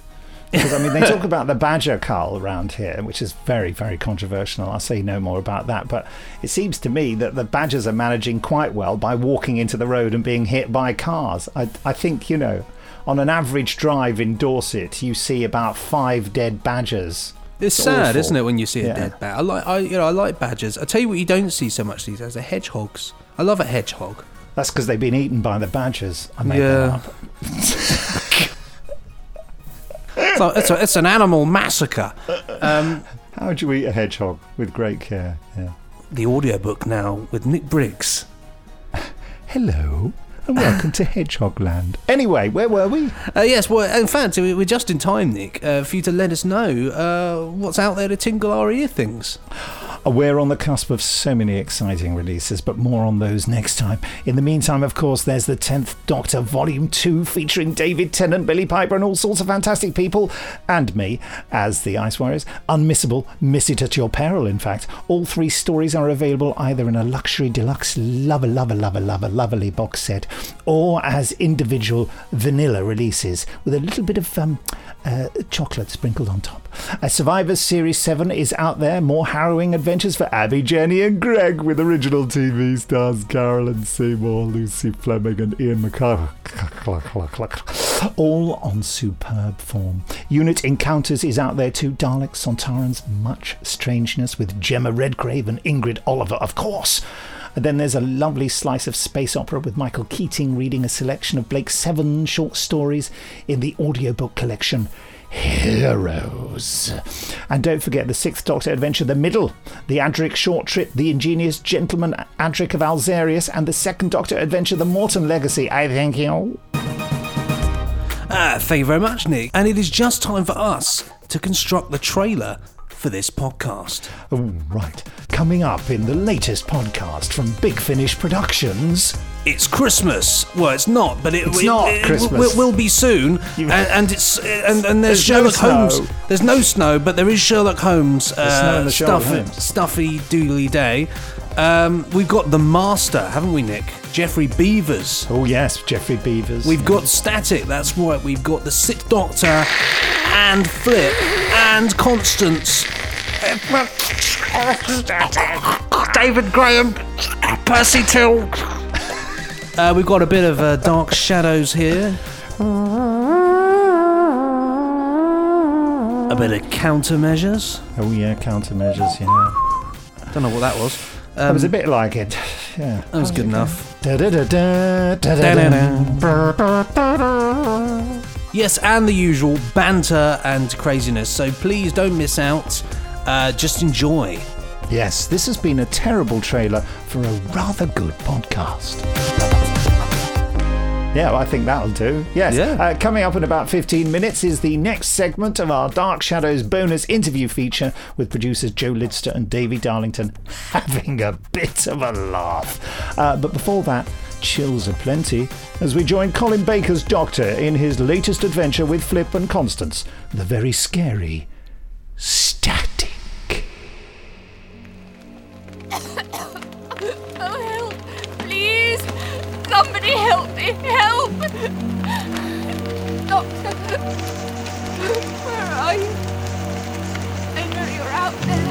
Because, I mean, they talk about the badger cull around here, which is very, very controversial. I'll say no more about that. But it seems to me that the badgers are managing quite well by walking into the road and being hit by cars. I, I think, you know, on an average drive in Dorset, you see about five dead badgers. It's sad, awful. isn't it, when you see a Yeah. dead bat? I like, I, you know, I like badgers. I tell you what, you don't see so much these days: are hedgehogs. I love a hedgehog. That's because they've been eaten by the badgers. I made Yeah. that up. So it's, a, it's an animal massacre. Um, How would you eat a hedgehog with great care? Yeah. the audiobook now with Nick Briggs. Hello, and welcome to Hedgehogland. Anyway, where were we? Uh, yes, well, in fact, we- we're just in time, Nick, uh, for you to let us know uh, what's out there to tingle our ear things. We're on the cusp of so many exciting releases, but more on those next time. In the meantime, of course, there's the 10th Doctor Volume 2 featuring David Tennant, Billie Piper, and all sorts of fantastic people, and me as the Ice Warriors. Unmissable, miss it at your peril, in fact. All three stories are available either in a luxury deluxe, lover, lover, lover, lover, lovely box set, or as individual vanilla releases with a little bit of um, uh, chocolate sprinkled on top. Uh, Survivors Series 7 is out there. More harrowing adventures for Abby, Jenny, and Greg with original TV stars Carolyn Seymour, Lucy Fleming, and Ian McCulloch. All on superb form. Unit Encounters is out there too. Dalek Sontarans, much strangeness with Jemma Redgrave and Ingrid Oliver, of course. And then there's a lovely slice of space opera with Michael Keating reading a selection of Blake's seven short stories in the audiobook collection Heroes. And don't forget the Sixth Doctor adventure, The Middle, the Adric short trip, The Ingenious Gentleman Adric of Alzarius, and the Second Doctor adventure, The Morton Legacy. I thank you. Ah, thank you very much, Nick. And it is just time for us to construct the trailer for this podcast. Oh, right. Coming up in the latest podcast from Big Finish Productions. It's Christmas. Well, it's not, but it, It's it- not it Christmas. Will, will be soon. And, and it's and, and there's, There's Sherlock snow. Holmes. There's no snow, but there is Sherlock Holmes. There's snow in Uh, the Sherlock stuffy, Holmes. stuffy doodly day. Um, we've got the Master, haven't we, Nick? Geoffrey Beevers. Oh yes, Geoffrey Beevers. We've got Static. That's right. We've got the Sixth Doctor, and Flip, and Constance. David Graham, Percy Till. Uh, we've got a bit of uh, Dark Shadows here. A bit of countermeasures. Oh yeah, countermeasures. Yeah. Don't know what that was. that was a Um, bit like it. Yeah. That was good enough. Yes, and the usual banter and craziness. So please don't miss out. Uh, just enjoy. Yes, this has been a terrible trailer for a rather good podcast. Yeah, well, I think that'll do. Yes. Uh, coming up in about 15 minutes is the next segment of our Dark Shadows bonus interview feature with producers Joe Lidster and Davey Darlington having a bit of a laugh. Uh, but before that, chills aplenty as we join Colin Baker's Doctor in his latest adventure with Flip and Constance, the very scary Static. Somebody help me! Help! Doctor! Where are you? I know you're out there.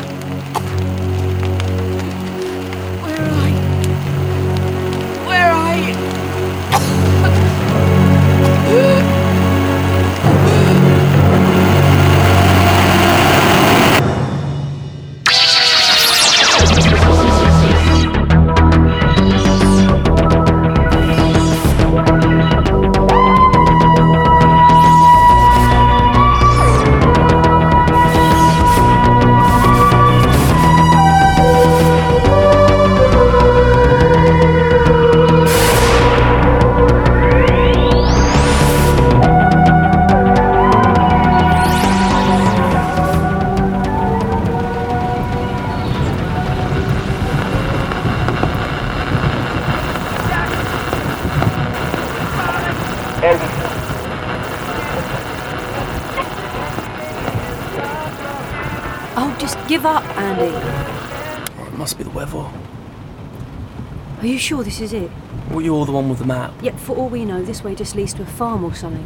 Sure this is it? Well, you're the one with the map. Yet, for all we know, this way just leads to a farm or something.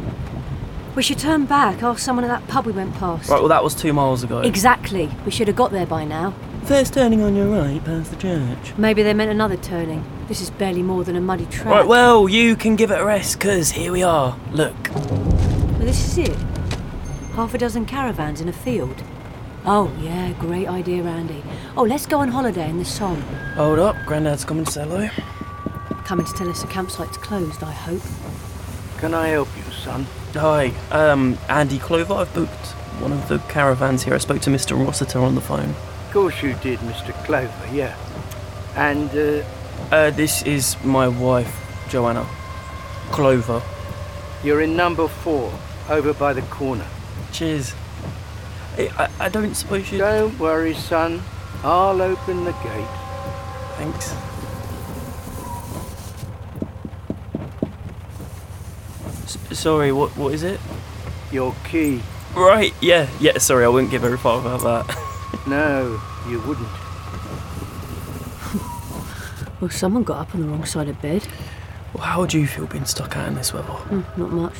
We should turn back, ask someone at that pub we went past. Right, well, that was two miles ago. Exactly. We should have got there by now. First turning on your right past the church. Maybe they meant another turning. This is barely more than a muddy track. Right, well, you can give it a rest, because here we are. Look. Well, this is it. Half a dozen caravans in a field. Oh, yeah, great idea, Randy. Oh, let's go on holiday in the Somme. Hold up, Grandad's coming to say hello. Coming to tell us the campsite's closed, I hope. Can I help you, son? Hi, um, Andy Clover. I've booked one of the caravans here. I spoke to Mr. Rossiter on the phone. Of course you did, Mr. Clover, yeah. And, uh, Uh, this is my wife, Joanna. Clover. you're in number four, over by the corner. Cheers. I, I, I don't suppose you. Don't worry, son. I'll open the gate. Thanks. Sorry, what what is it? Your key. Right, yeah, yeah, sorry, I wouldn't give her a fuck about that. No, you wouldn't. Well, someone got up on the wrong side of bed. Well, how would you feel being stuck out in this weather? Hmm, not much.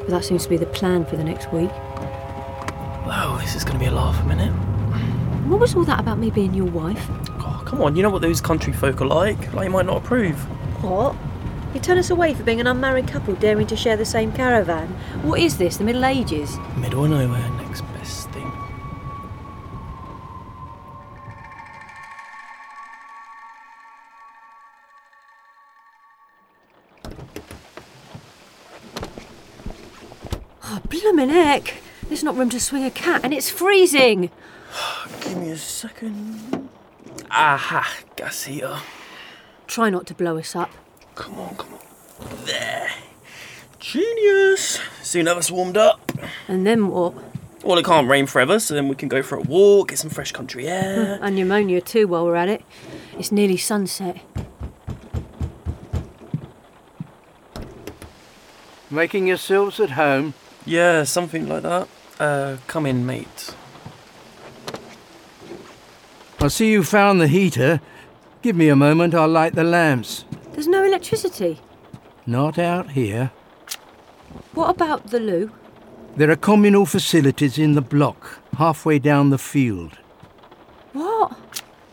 But that seems to be the plan for the next week. Wow, this is going to be a laugh a minute. What was all that about me being your wife? Oh, come on, you know what those country folk are like? Like, you might not approve. What? You turn us away for being an unmarried couple daring to share the same caravan. What is this, the Middle Ages? Middle of nowhere, next best thing. Oh, bloomin' heck! There's not room to swing a cat and it's freezing! Give me a second. Aha, gas heater. Try not to blow us up. Come on, come on. There. Genius. Soon have us warmed up. And then what? Well, it can't rain forever, so then we can go for a walk, get some fresh country air. and pneumonia too while we're at it. It's nearly sunset. Making yourselves at home? Yeah, something like that. Uh, come in, mate. I see you found the heater. Give me a moment, I'll light the lamps. There's no electricity. Not out here. What about the loo? There are communal facilities in the block, halfway down the field. What?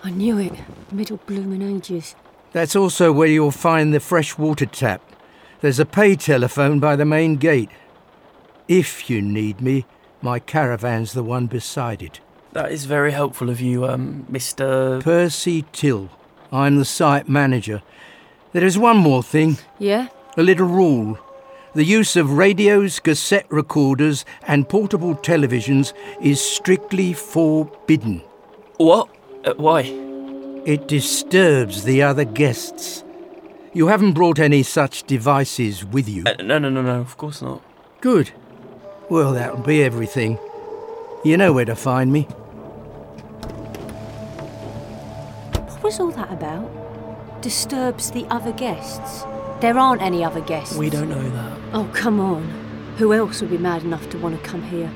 I knew it. Middle bloomin' ages. That's also where you'll find the fresh water tap. There's a pay telephone by the main gate. If you need me, my caravan's the one beside it. That is very helpful of you, um, Mr. Percy Till. I'm the site manager. There is one more thing. Yeah? A little rule. The use of radios, cassette recorders, and portable televisions is strictly forbidden. What? Uh, why? It disturbs the other guests. You haven't brought any such devices with you. Uh, no, no, no, no, of course not. Good. Well, that'll be everything. You know where to find me. What was all that about? Disturbs the other guests. There aren't any other guests. We don't know that. Oh, come on. Who else would be mad enough to want to come here?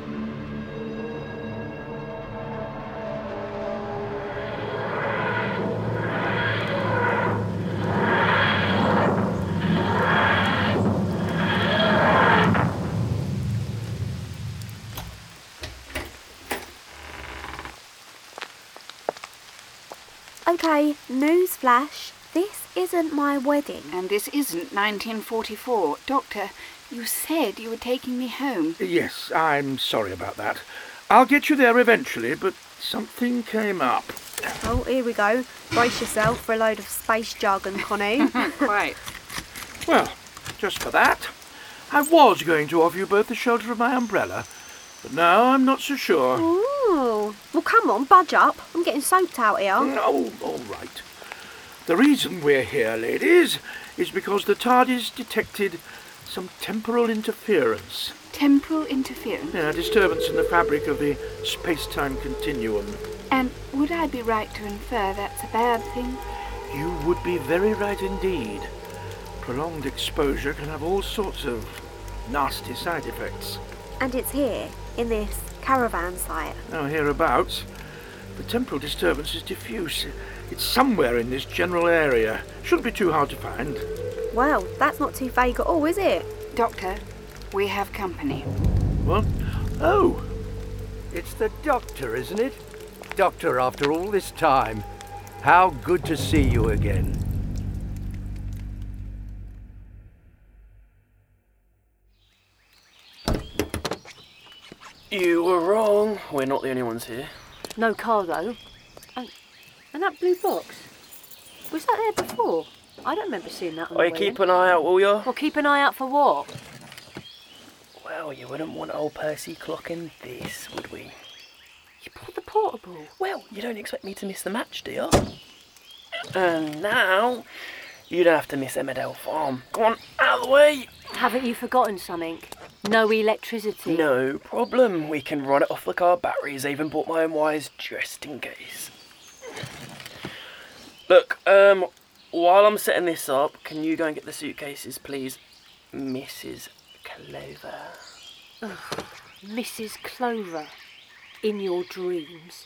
Okay, news flash. This isn't my wedding. And this isn't 1944. Doctor, you said you were taking me home. Yes, I'm sorry about that. I'll get you there eventually, but something came up. Oh, here we go. Brace yourself for a load of space jargon, Connie. Quite. Well, just for that, I was going to offer you both the shelter of my umbrella, but now I'm not so sure. Ooh. Well, come on, budge up. I'm getting soaked out here. Mm, oh, all right. The reason we're here, ladies, is because the TARDIS detected some temporal interference. Temporal interference. Yeah, a disturbance in the fabric of the space-time continuum. And would I be right to infer that's a bad thing? You would be very right indeed. Prolonged exposure can have all sorts of nasty side effects. And it's here, in this caravan site. Now, hereabouts, the temporal disturbance is diffuse. It's somewhere in this general area. Shouldn't be too hard to find. Well, that's not too vague at all, is it? Doctor, we have company. What? Oh, It's the doctor, isn't it? Doctor, after all this time. How good to see you again. You were wrong. We're not the only ones here. No cargo. And, and that blue box. Was that there before? I don't remember seeing that on Oh, you keep in. an eye out, will you? Well, keep an eye out for what? Well, you wouldn't want old Percy clocking this, would we? You bought the portable. Well, you don't expect me to miss the match, do you? And now, you don't have to miss Emmerdale Farm. Go on, out of the way! Haven't you forgotten something? No electricity. No problem. We can run it off the car batteries. I even bought my own wires just in case. Look, um, while I'm setting this up, can you go and get the suitcases, please, Mrs. Clover? Ugh, Mrs. Clover. In your dreams.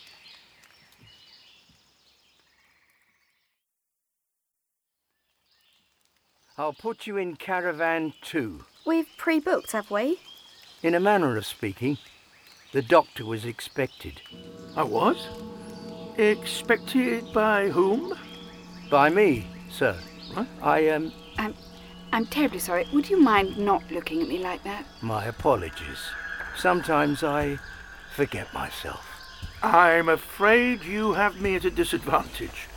I'll put you in caravan two. We've pre-booked, have we? In a manner of speaking, the doctor was expected. I was? Expected by whom? By me, sir. What? I, um, Um, I'm terribly sorry. Would you mind not looking at me like that? My apologies. Sometimes I forget myself. I'm afraid you have me at a disadvantage.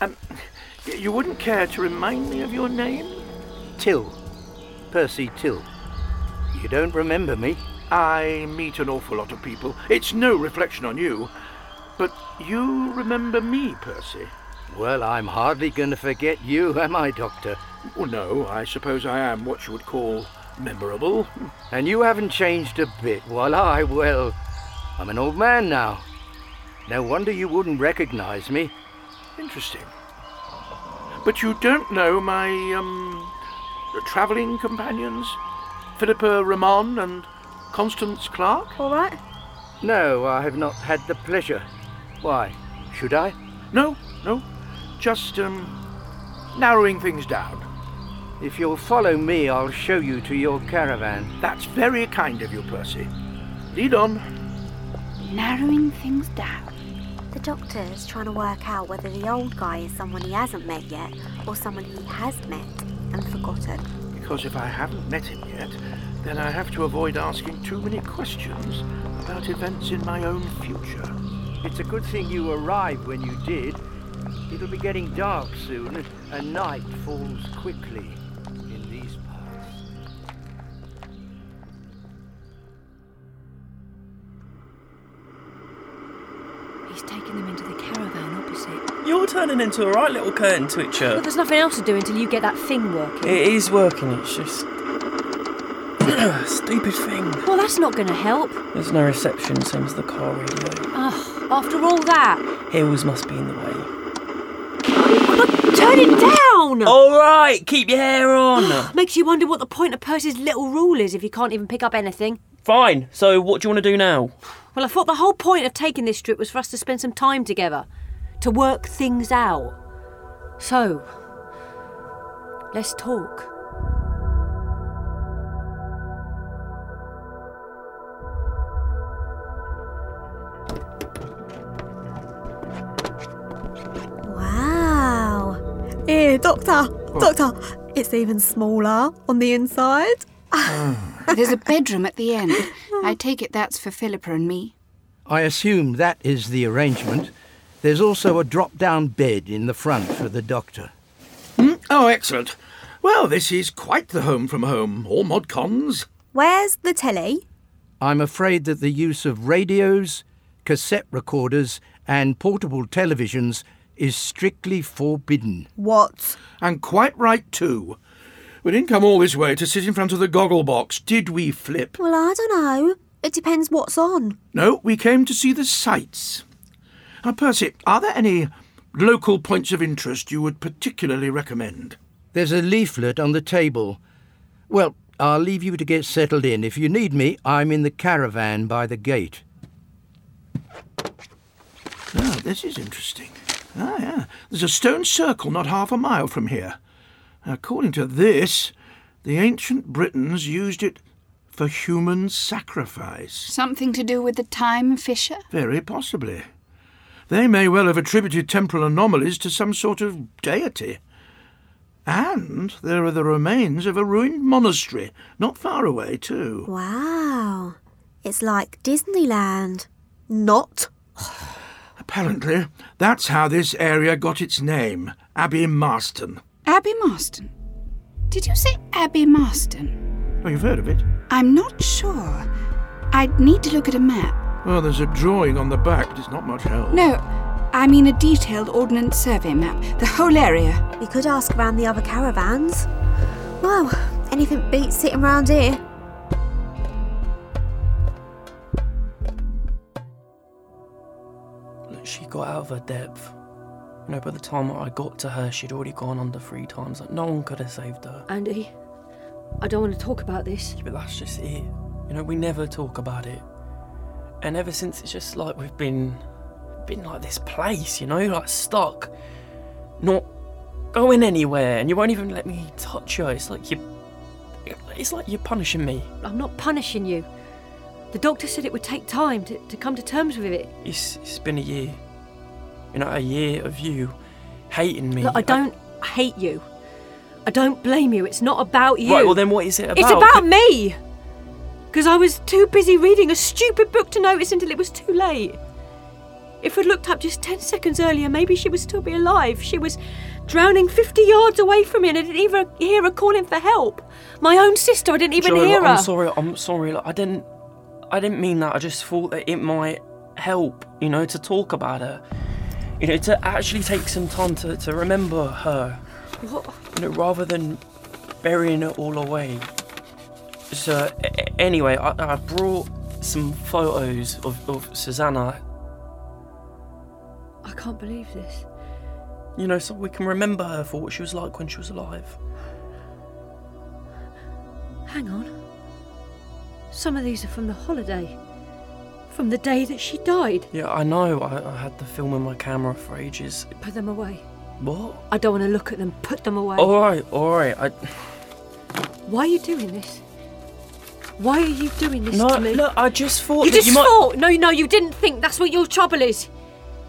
Um, you wouldn't care to remind me of your name? Till. Percy Till. You don't remember me? I meet an awful lot of people. It's no reflection on you. But you remember me, Percy? Well, I'm hardly going to forget you, am I, Doctor? Well, no, I suppose I am what you would call memorable. And you haven't changed a bit, while I, well, I'm an old man now. No wonder you wouldn't recognize me. Interesting. But you don't know my, um, travelling companions? Philippa Ramon and Constance Clarke? All right. No, I have not had the pleasure. Why? Should I? No, no. Just, um, narrowing things down. If you'll follow me, I'll show you to your caravan. That's very kind of you, Percy. Lead on. Narrowing things down. The doctor's trying to work out whether the old guy is someone he hasn't met yet or someone he has met and forgotten. Because if I haven't met him yet, then I have to avoid asking too many questions about events in my own future. It's a good thing you arrived when you did. It'll be getting dark soon, and night falls quickly in these parts. He's taken them into the caravan opposite. You're turning into a right little curtain Well, twitcher. there's nothing else to do until you get that thing working. It is working, it's just. Stupid thing. Well, that's not going to help. There's no reception, same as the car radio. Oh, after all that, Hills must be in the way. Turn it down! Alright, keep your hair on! Makes you wonder what the point of Percy's little rule is if you can't even pick up anything. Fine, so what do you want to do now? Well, I thought the whole point of taking this trip was for us to spend some time together, to work things out. So, let's talk. Wow. Here, Doctor. Doctor, it's even smaller on the inside. There's a bedroom at the end. I take it that's for Philippa and me. I assume that is the arrangement. There's also a drop down bed in the front for the doctor. Hmm? Oh, excellent. Well, this is quite the home from home. All mod cons. Where's the telly? I'm afraid that the use of radios, cassette recorders, and portable televisions is strictly forbidden. What? And quite right, too. We didn't come all this way to sit in front of the goggle box, did we, Flip? Well, I don't know. It depends what's on. No, we came to see the sights. Now, Percy, are there any local points of interest you would particularly recommend? There's a leaflet on the table. Well, I'll leave you to get settled in. If you need me, I'm in the caravan by the gate. Oh, this is interesting. Ah, yeah. There's a stone circle not half a mile from here. According to this, the ancient Britons used it for human sacrifice. Something to do with the time fissure? Very possibly. They may well have attributed temporal anomalies to some sort of deity. And there are the remains of a ruined monastery not far away, too. Wow. It's like Disneyland. Not. Apparently, that's how this area got its name Abbey Marston. Abbey Marston. Did you say Abbey Marston? Oh, you've heard of it? I'm not sure. I'd need to look at a map. Well, there's a drawing on the back, but it's not much help. No, I mean a detailed ordnance survey map. The whole area. We could ask around the other caravans. Well, anything beats sitting round here. She got out of her depth. You know, by the time I got to her, she'd already gone under three times. Like, no one could have saved her. Andy, I don't want to talk about this. But that's just it. You know, we never talk about it. And ever since, it's just like we've been, been like this place, you know, like stuck, not going anywhere, and you won't even let me touch you. It's like you, it's like you're punishing me. I'm not punishing you. The doctor said it would take time to, to come to terms with it. It's, it's been a year. You know, a year of you hating me. Look, I don't hate you. I don't blame you. It's not about you. Right, well then what is it about? It's about me. Because I was too busy reading a stupid book to notice until it was too late. If we'd looked up just 10 seconds earlier, maybe she would still be alive. She was drowning 50 yards away from me and I didn't even hear her calling for help. My own sister, I didn't even Joe, hear her. I'm sorry. I'm sorry. Like, I didn't. I didn't mean that. I just thought that it might help, you know, to talk about her. You know, to actually take some time to, to remember her. What? You know, rather than burying it all away. So, a- anyway, I, I brought some photos of, of Susanna, I can't believe this. you know, so we can remember her for what she was like when she was alive. Hang on. Some of these are from the holiday. From the day that she died. Yeah, I know. I, I had the film in my camera for ages. Put them away. What? I don't want to look at them. Put them away. Alright, alright. I. Why are you doing this? Why are you doing this No, to me? look, I just thought You just you might- thought. No, no, you didn't think. That's what your trouble is.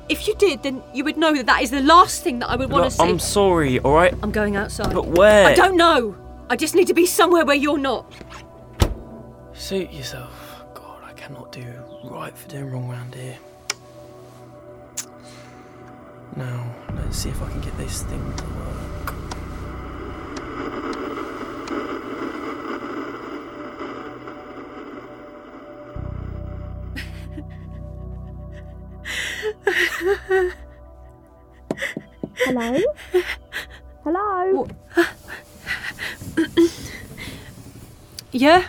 If you did, then you would know that that is the last thing that I would want Look, to see. I'm sorry, alright? I'm going outside. But where? I don't know. I just need to be somewhere where you're not. Suit yourself. God, I cannot do right for doing wrong round here. Now, let's see if I can get this thing to work. Hello? Hello? Yeah?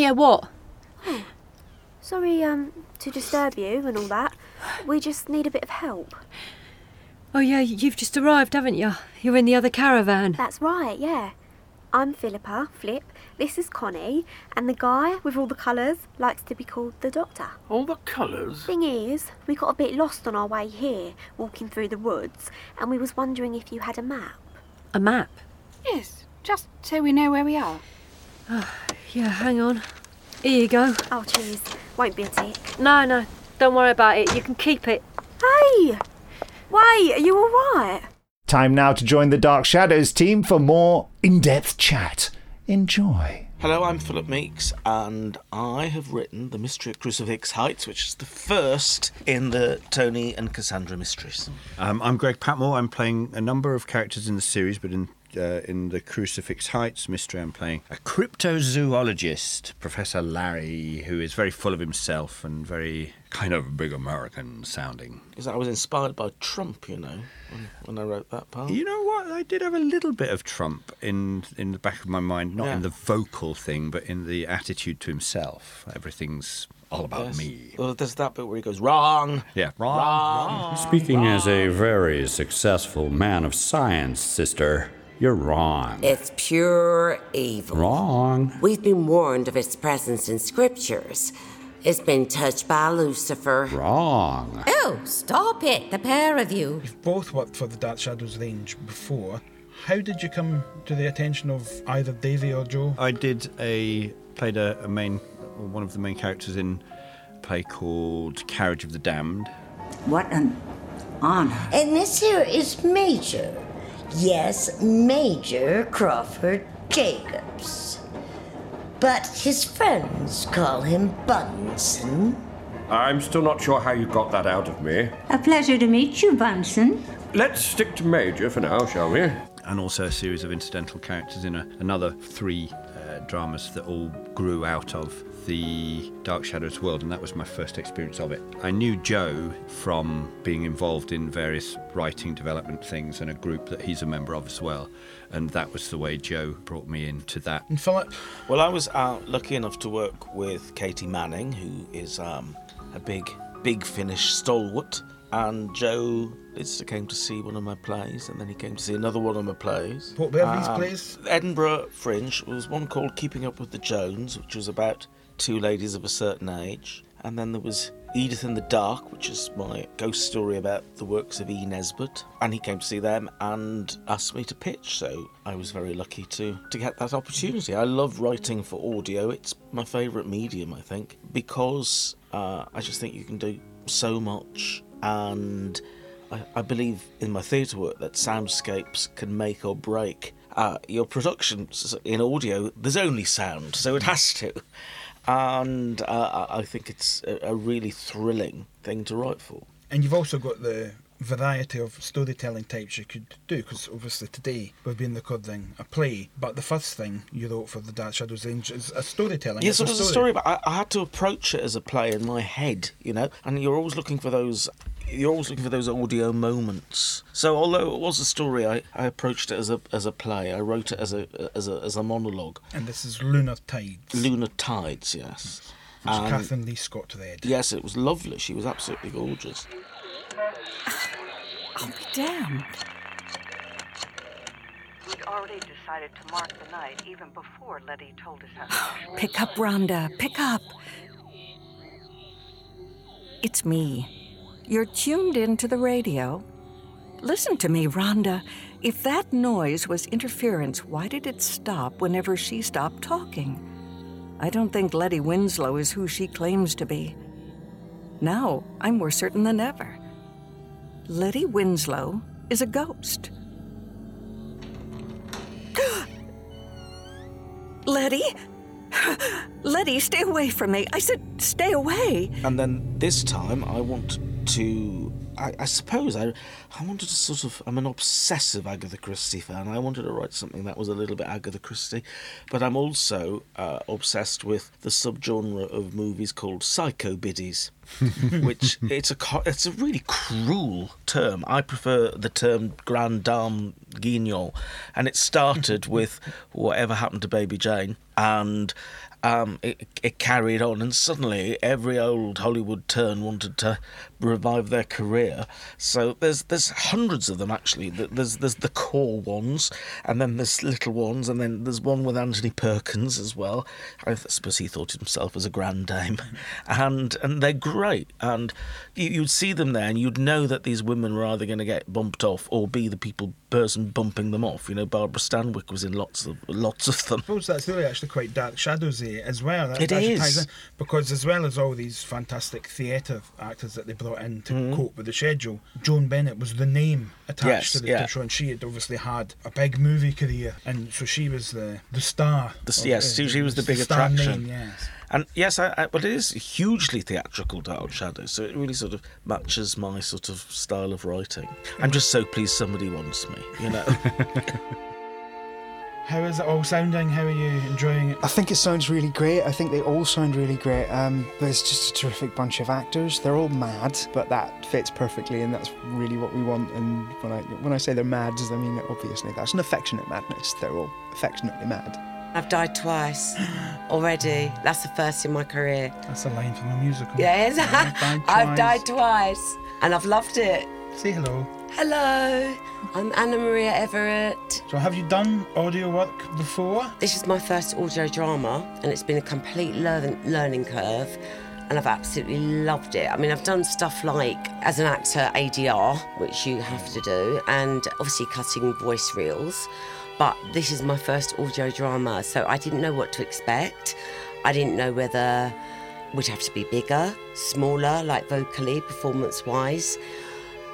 Yeah, what? Oh, sorry, um, to disturb you and all that. We just need a bit of help. Oh, yeah, you've just arrived, haven't you? You're in the other caravan. That's right, yeah. I'm Philippa, Flip. This is Connie, and the guy with all the colours likes to be called the Doctor. All the colours? Thing is, we got a bit lost on our way here, walking through the woods, and we was wondering if you had a map. A map? Yes, just so we know where we are. Yeah, hang on. Here you go. Oh, cheers. Won't be a tick. No, no, don't worry about it. You can keep it. Hey! Wait, are you alright? Time now to join the Dark Shadows team for more in depth chat. Enjoy. Hello, I'm Philip Meeks, and I have written The Mystery at Crucifix Heights, which is the first in the Tony and Cassandra mysteries. Um, I'm Greg Patmore. I'm playing a number of characters in the series, but in uh, in the Crucifix Heights mystery, I'm playing a cryptozoologist, Professor Larry, who is very full of himself and very kind of big American sounding. Because I was inspired by Trump, you know, when, when I wrote that part. You know what? I did have a little bit of Trump in in the back of my mind, not Yeah. in the vocal thing, but in the attitude to himself. Everything's all about Yes. me. Well, there's that bit where he goes, wrong. Yeah, wrong. Speaking as a very successful man of science, sister, you're wrong. It's pure evil. Wrong. We've been warned of its presence in scriptures. It's been touched by Lucifer. Wrong. Oh, stop it, the pair of you. You've both worked for the Dark Shadows range before. How did you come to the attention of either Davy or Joe? I did a played a, a main one of the main characters in a play called Carriage of the Damned. What an honor. And this here is Major. Yes, Major Crawford Jacobs. But his friends call him Bunsen. I'm still not sure how you got that out of me. A pleasure to meet you, Bunsen. Let's stick to Major for now, shall we? and also a series of incidental characters in a, another three uh, dramas that all grew out of the Dark Shadows world, and that was my first experience of it. I knew Joe from being involved in various writing development things and a group that he's a member of as well, and that was the way Joe brought me into that. And Philip? Well, I was uh, lucky enough to work with Katie Manning, who is um, a big, big Finish stalwart. And Joe Lidster came to see one of my plays, and then he came to see another one of my plays. What were these Um, plays? Edinburgh Fringe was one called Keeping Up with the Jones, which was about two ladies of a certain age. And then there was Edith in the Dark, which is my ghost story about the works of E. Nesbit. And he came to see them and asked me to pitch, so I was very lucky to, to get that opportunity. I love writing for audio, it's my favourite medium, I think, because uh, I just think you can do so much. And I, I believe in my theatre work that soundscapes can make or break uh, your production in audio, there's only sound, so it has to. And uh, I think it's a, really thrilling thing to write for. And you've also got the variety of storytelling types you could do, because obviously today we've been recording a play, but the first thing you wrote for the Dark Shadows Range is a storytelling. Yes, It's it was a story, but I, I had to approach it as a play in my head, you know. And you're always looking for those. You're always looking for those audio moments. So, although it was a story, I, I approached it as a as a play. I wrote it as a as a as a monologue. And this is Lunar Tides. Lunar Tides, yes. Which And- Kathryn Leigh Scott read. Yes, it was lovely. She was absolutely gorgeous. I'll be damned. We'd already decided to mark the night even before Letty told us how. Pick up, Rhonda. Pick up. It's me. You're tuned into the radio. Listen to me, Rhonda. If that noise was interference, why did it stop whenever she stopped talking? I don't think Letty Winslow is who she claims to be. Now, I'm more certain than ever. Letty Winslow is a ghost. Letty? Letty, stay away from me. I said, stay away. And then this time, I want to. I, I suppose I, I wanted to sort of. I'm an obsessive Agatha Christie fan. I wanted to write something that was a little bit Agatha Christie, but I'm also uh, obsessed with the subgenre of movies called psycho biddies, which it's a it's a really cruel term. I prefer the term grand dame guignol, and it started with whatever happened to Baby Jane, and um, it, it carried on, and suddenly every old Hollywood turn wanted to revive their career. So there's there's hundreds of them actually. There's there's the core ones, and then there's little ones, and then there's one with Anthony Perkins as well. I suppose he thought himself as a grand dame, and and they're great. And you, you'd see them there, and you'd know that these women were either going to get bumped off or be the people person bumping them off. You know, Barbara Stanwyck was in lots of lots of them. I suppose that's really actually quite dark shadows here as well. That It in, because as well as all these fantastic theatre actors that they brought in to Mhm. cope with the schedule, Joan Bennett was the name attached Yes, to the yeah. show, and she had obviously had a big movie career, and so she was the the star. The, yes, uh, she, was the big star attraction. Name, yes. And yes, I, I, but it is hugely theatrical, Dark Shadow, so it really sort of matches my sort of style of writing. I'm just so pleased somebody wants me, you know. How is it all sounding? How are you enjoying it? I think it sounds really great. I think they all sound really great. Um, there's just a terrific bunch of actors. They're all mad, but that fits perfectly, and that's really what we want. And when I when I say they're mad, I mean obviously that's an affectionate madness. They're all affectionately mad. I've died twice already. That's the first in my career. That's a line from a musical. Yes, I've died I've twice. died twice, and I've loved it. Say hello. Hello, I'm Anna Maria Everett. So, have you done audio work before? This is my first audio drama, and it's been a complete learn- learning curve, and I've absolutely loved it. I mean, I've done stuff like, as an actor, ADR, which you have to do, and obviously cutting voice reels. But this is my first audio drama, so I didn't know what to expect. I didn't know whether we'd have to be bigger, smaller, like vocally, performance wise.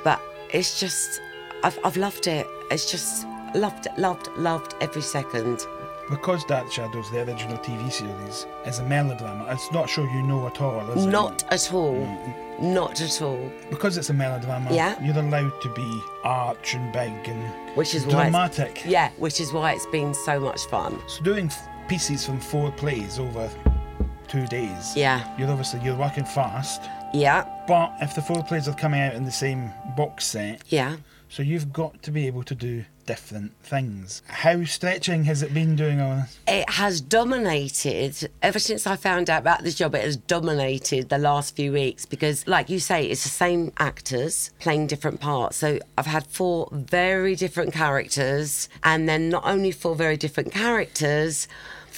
But it's just, I've, I've loved it. It's just loved, loved, loved every second. Because Dark Shadows, the original TV series, is a melodrama, it's not sure you know at all, is it? Not at all. Mm, mm. Not at all. Because it's a melodrama, Yeah. you're allowed to be arch and big and Which is dramatic. Yeah, which is why it's been so much fun. So doing f- pieces from four plays over two days. Yeah. You're obviously you're working fast. Yeah. But if the four plays are coming out in the same box set. Yeah. So you've got to be able to do different things. How stretching has it been doing all this? It has dominated ever since I found out about this job. It has dominated the last few weeks because, like you say, it's the same actors playing different parts. So I've had four very different characters, and then not only four very different characters,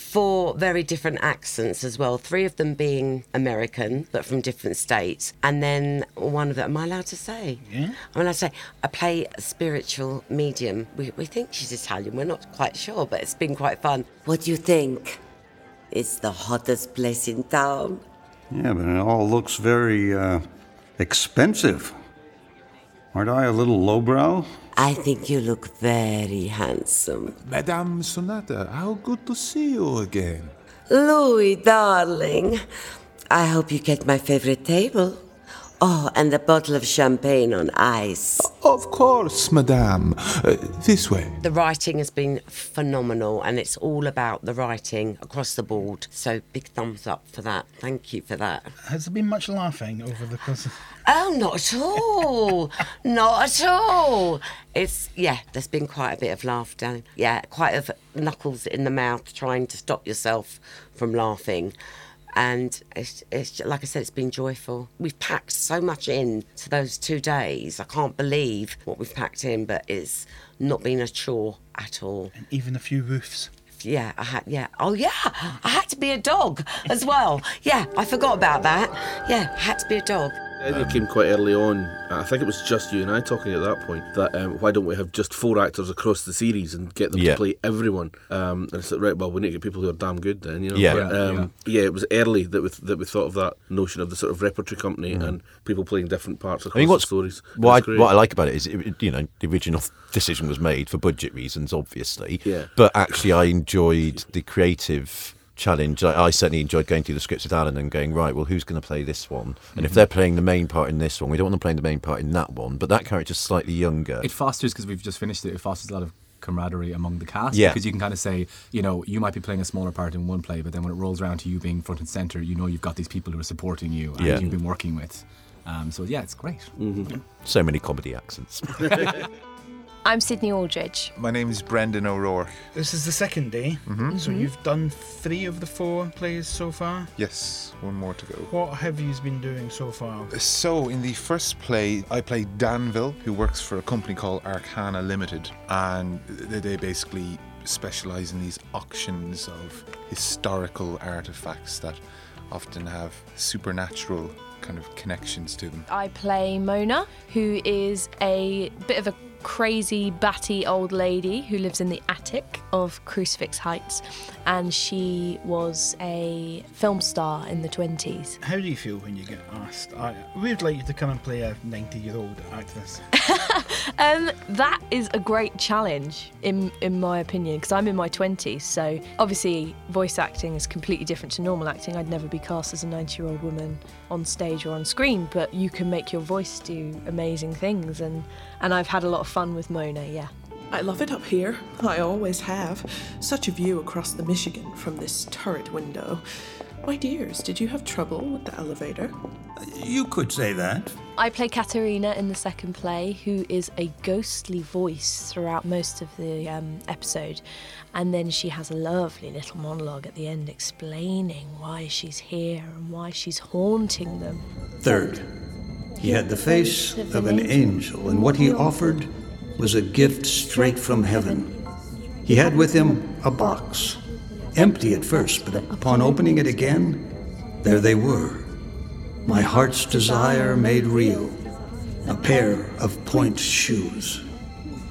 four very different accents as well. Three of them being American, but from different states, and then one of them. Am I allowed to say? Yeah. I'm allowed to say I play a spiritual medium. We, we think she's Italian. We're not quite sure, but it's been quite fun. What do you think? It's the hottest place in town. Yeah, but it all looks very uh, expensive. Aren't I a little lowbrow? I think you look very handsome. Madame Sonata, how good to see you again. Louis, darling, I hope you get my favorite table. Oh, and a bottle of champagne on ice. Of course, Madame. Uh, this way. The writing has been phenomenal, and it's all about the writing across the board. So big thumbs up for that. Thank you for that. Has there been much laughing over the course of... Oh, not at all. not at all. It's, yeah, there's been quite a bit of laughter. Yeah, quite a knuckles in the mouth trying to stop yourself from laughing. And it's, it's like I said, it's been joyful. We've packed so much in to those two days. I can't believe what we've packed in, but it's not been a chore at all. And even a few roofs. Yeah, I had. Yeah. Oh, yeah. I had to be a dog as well. Yeah, I forgot about that. Yeah, I had to be a dog. The idea came quite early on. I think it was just you and I talking at that point that um, why don't we have just four actors across the series and get them Yeah. to play everyone? Um, and it's like, right, well, we need to get people who are damn good then, you know. Yeah. But, Yeah, um, yeah. it was early that we that we thought of that notion of the sort of repertory company and people playing different parts across Mm. I mean, what's the stories. What I, what I like about it is, it, you know, the original decision was made for budget reasons, obviously. Yeah. But actually, I enjoyed the creative challenge. I, I certainly enjoyed going through the scripts with Alan and going, right, well, who's going to play this one? And if Mhm. they're playing the main part in this one, we don't want them playing the main part in that one. But that character's slightly younger. It fosters because we've just finished it. It fosters a lot of camaraderie among the cast. Yeah. Because you can kind of say, you know, you might be playing a smaller part in one play, but then when it rolls around to you being front and center, you know you've got these people who are supporting you and Yeah. you've been working with. Um, so yeah, it's great. So many comedy accents. I'm Sydney Aldridge. My name is Brendan O'Rourke. This is the second day, Mhm. so Mhm. you've done three of the four plays so far. Yes, one more to go. What have you been doing so far? So, in the first play, I play Danville, who works for a company called Arcana Limited, and they they basically specialize in these auctions of historical artifacts that often have supernatural kind of connections to them. I play Mona, who is a bit of a crazy, batty old lady who lives in the attic of Crucifix Heights, and she was a film star in the 20s. How do you feel when you get asked? I would like you to come and play a 90 year old actress. Um, that is a great challenge, in in my opinion, because I'm in my 20s. So obviously, voice acting is completely different to normal acting. I'd never be cast as a 90 year old woman on stage or on screen, but you can make your voice do amazing things, and and I've had a lot of fun with Mona. Yeah. I love it up here. I always have. Such a view across the Michigan from this turret window. My dears, did you have trouble with the elevator? You could say that. I play Katerina in the second play, who is a ghostly voice throughout most of the um, episode. And then she has a lovely little monologue at the end explaining why she's here and why she's haunting them. Third, he had the face of an angel, and what he offered was a gift straight from heaven. He had with him a box, empty at first, but upon opening it again, there they were. My heart's desire made real. A pair of point shoes.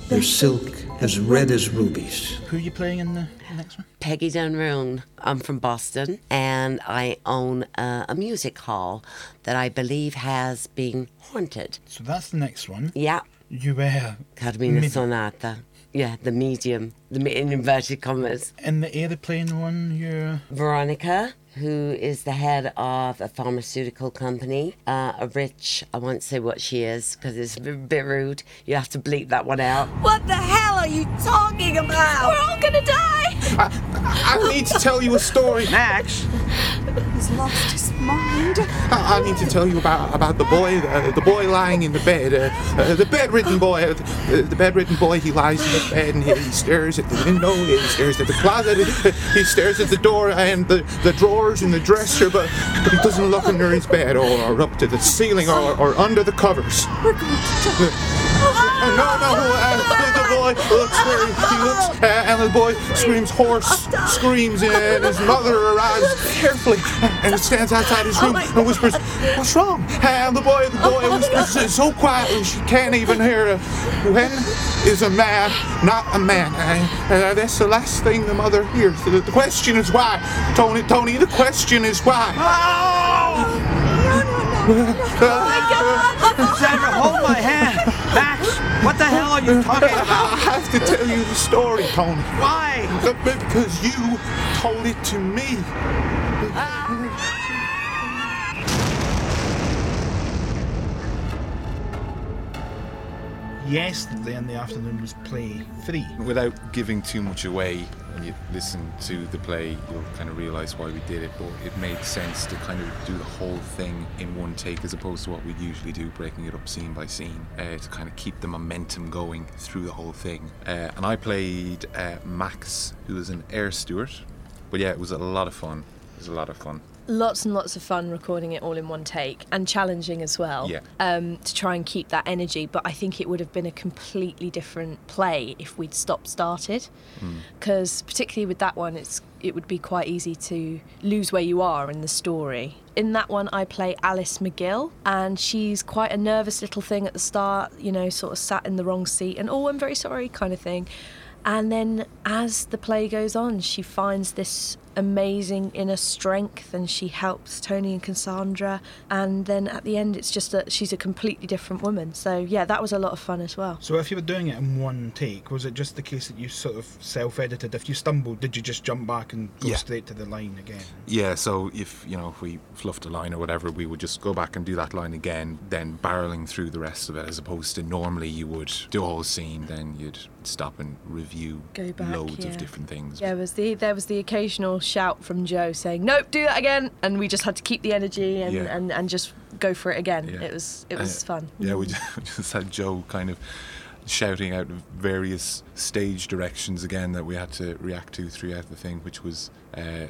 Their silk as red as rubies. Who are you playing in the next one? Peggy Dunroon. I'm from Boston and I own a, a music hall that I believe has been haunted. So that's the next one. Yeah. You were. Carmina Mid- Sonata. Yeah, the medium, the in inverted commas. And the aeroplane one, you're. Veronica, who is the head of a pharmaceutical company, uh, a rich, I won't say what she is because it's a bit, bit rude. You have to bleep that one out. What the hell are you talking about? We're all gonna die! I need to tell you a story. Max. He's lost his mind. I, I need to tell you about about the boy, uh, the boy lying in the bed, uh, uh, the bedridden boy, uh, the, the bedridden boy. He lies in the bed and he, he stares at the window, he stares at the closet, uh, he stares at the door and the, the drawers and the dresser, but, but he doesn't look under his bed or, or up to the ceiling or, or under the covers. We're going to Uh, no, no, uh, the, the boy looks where he, he looks, uh, and the boy screams hoarse screams, and his mother arrives carefully and stands outside his room and whispers, "What's wrong?" And the boy, the boy whispers so quietly she can't even hear it. When is a man not a man? Uh, uh, that's the last thing the mother hears. The, the question is why, Tony. Tony, the question is why. Oh, no, no, no! Oh my God! Sandra, hold my hand. You talking about? I have to tell you the story, Tony. Why? Because you told it to me. Ah. Yesterday in the afternoon was play three. Without giving too much away, when you listen to the play, you'll kind of realise why we did it. But it made sense to kind of do the whole thing in one take as opposed to what we usually do, breaking it up scene by scene, uh, to kind of keep the momentum going through the whole thing. Uh, and I played uh, Max, who was an air steward. But yeah, it was a lot of fun. It was a lot of fun. Lots and lots of fun recording it all in one take and challenging as well Yeah. um, to try and keep that energy. But I think it would have been a completely different play if we'd stopped started. Because particularly with that one, it's it would be quite easy to lose where you are in the story. In that one, I play Alice McGill, and she's quite a nervous little thing at the start. You know, sort of sat in the wrong seat and oh, I'm very sorry, kind of thing. And then as the play goes on, she finds this amazing inner strength and she helps Tony and Cassandra. And then at the end, it's just that she's a completely different woman. So, yeah, that was a lot of fun as well. So if you were doing it in one take, was it just the case that you sort of self-edited? If you stumbled, did you just jump back and go Yeah. straight to the line again? Yeah, so if you know if we fluffed a line or whatever, we would just go back and do that line again, then barreling through the rest of it, as opposed to normally you would do a whole scene, then you'd stop and review back, loads yeah. of different things. Yeah, was the there was the occasional shout from Joe saying, "Nope, do that again," and we just had to keep the energy and, Yeah. and, and just go for it again. Yeah. It was it was Uh, fun. Yeah, we just, just had Joe kind of shouting out various stage directions again that we had to react to throughout the thing, which was uh,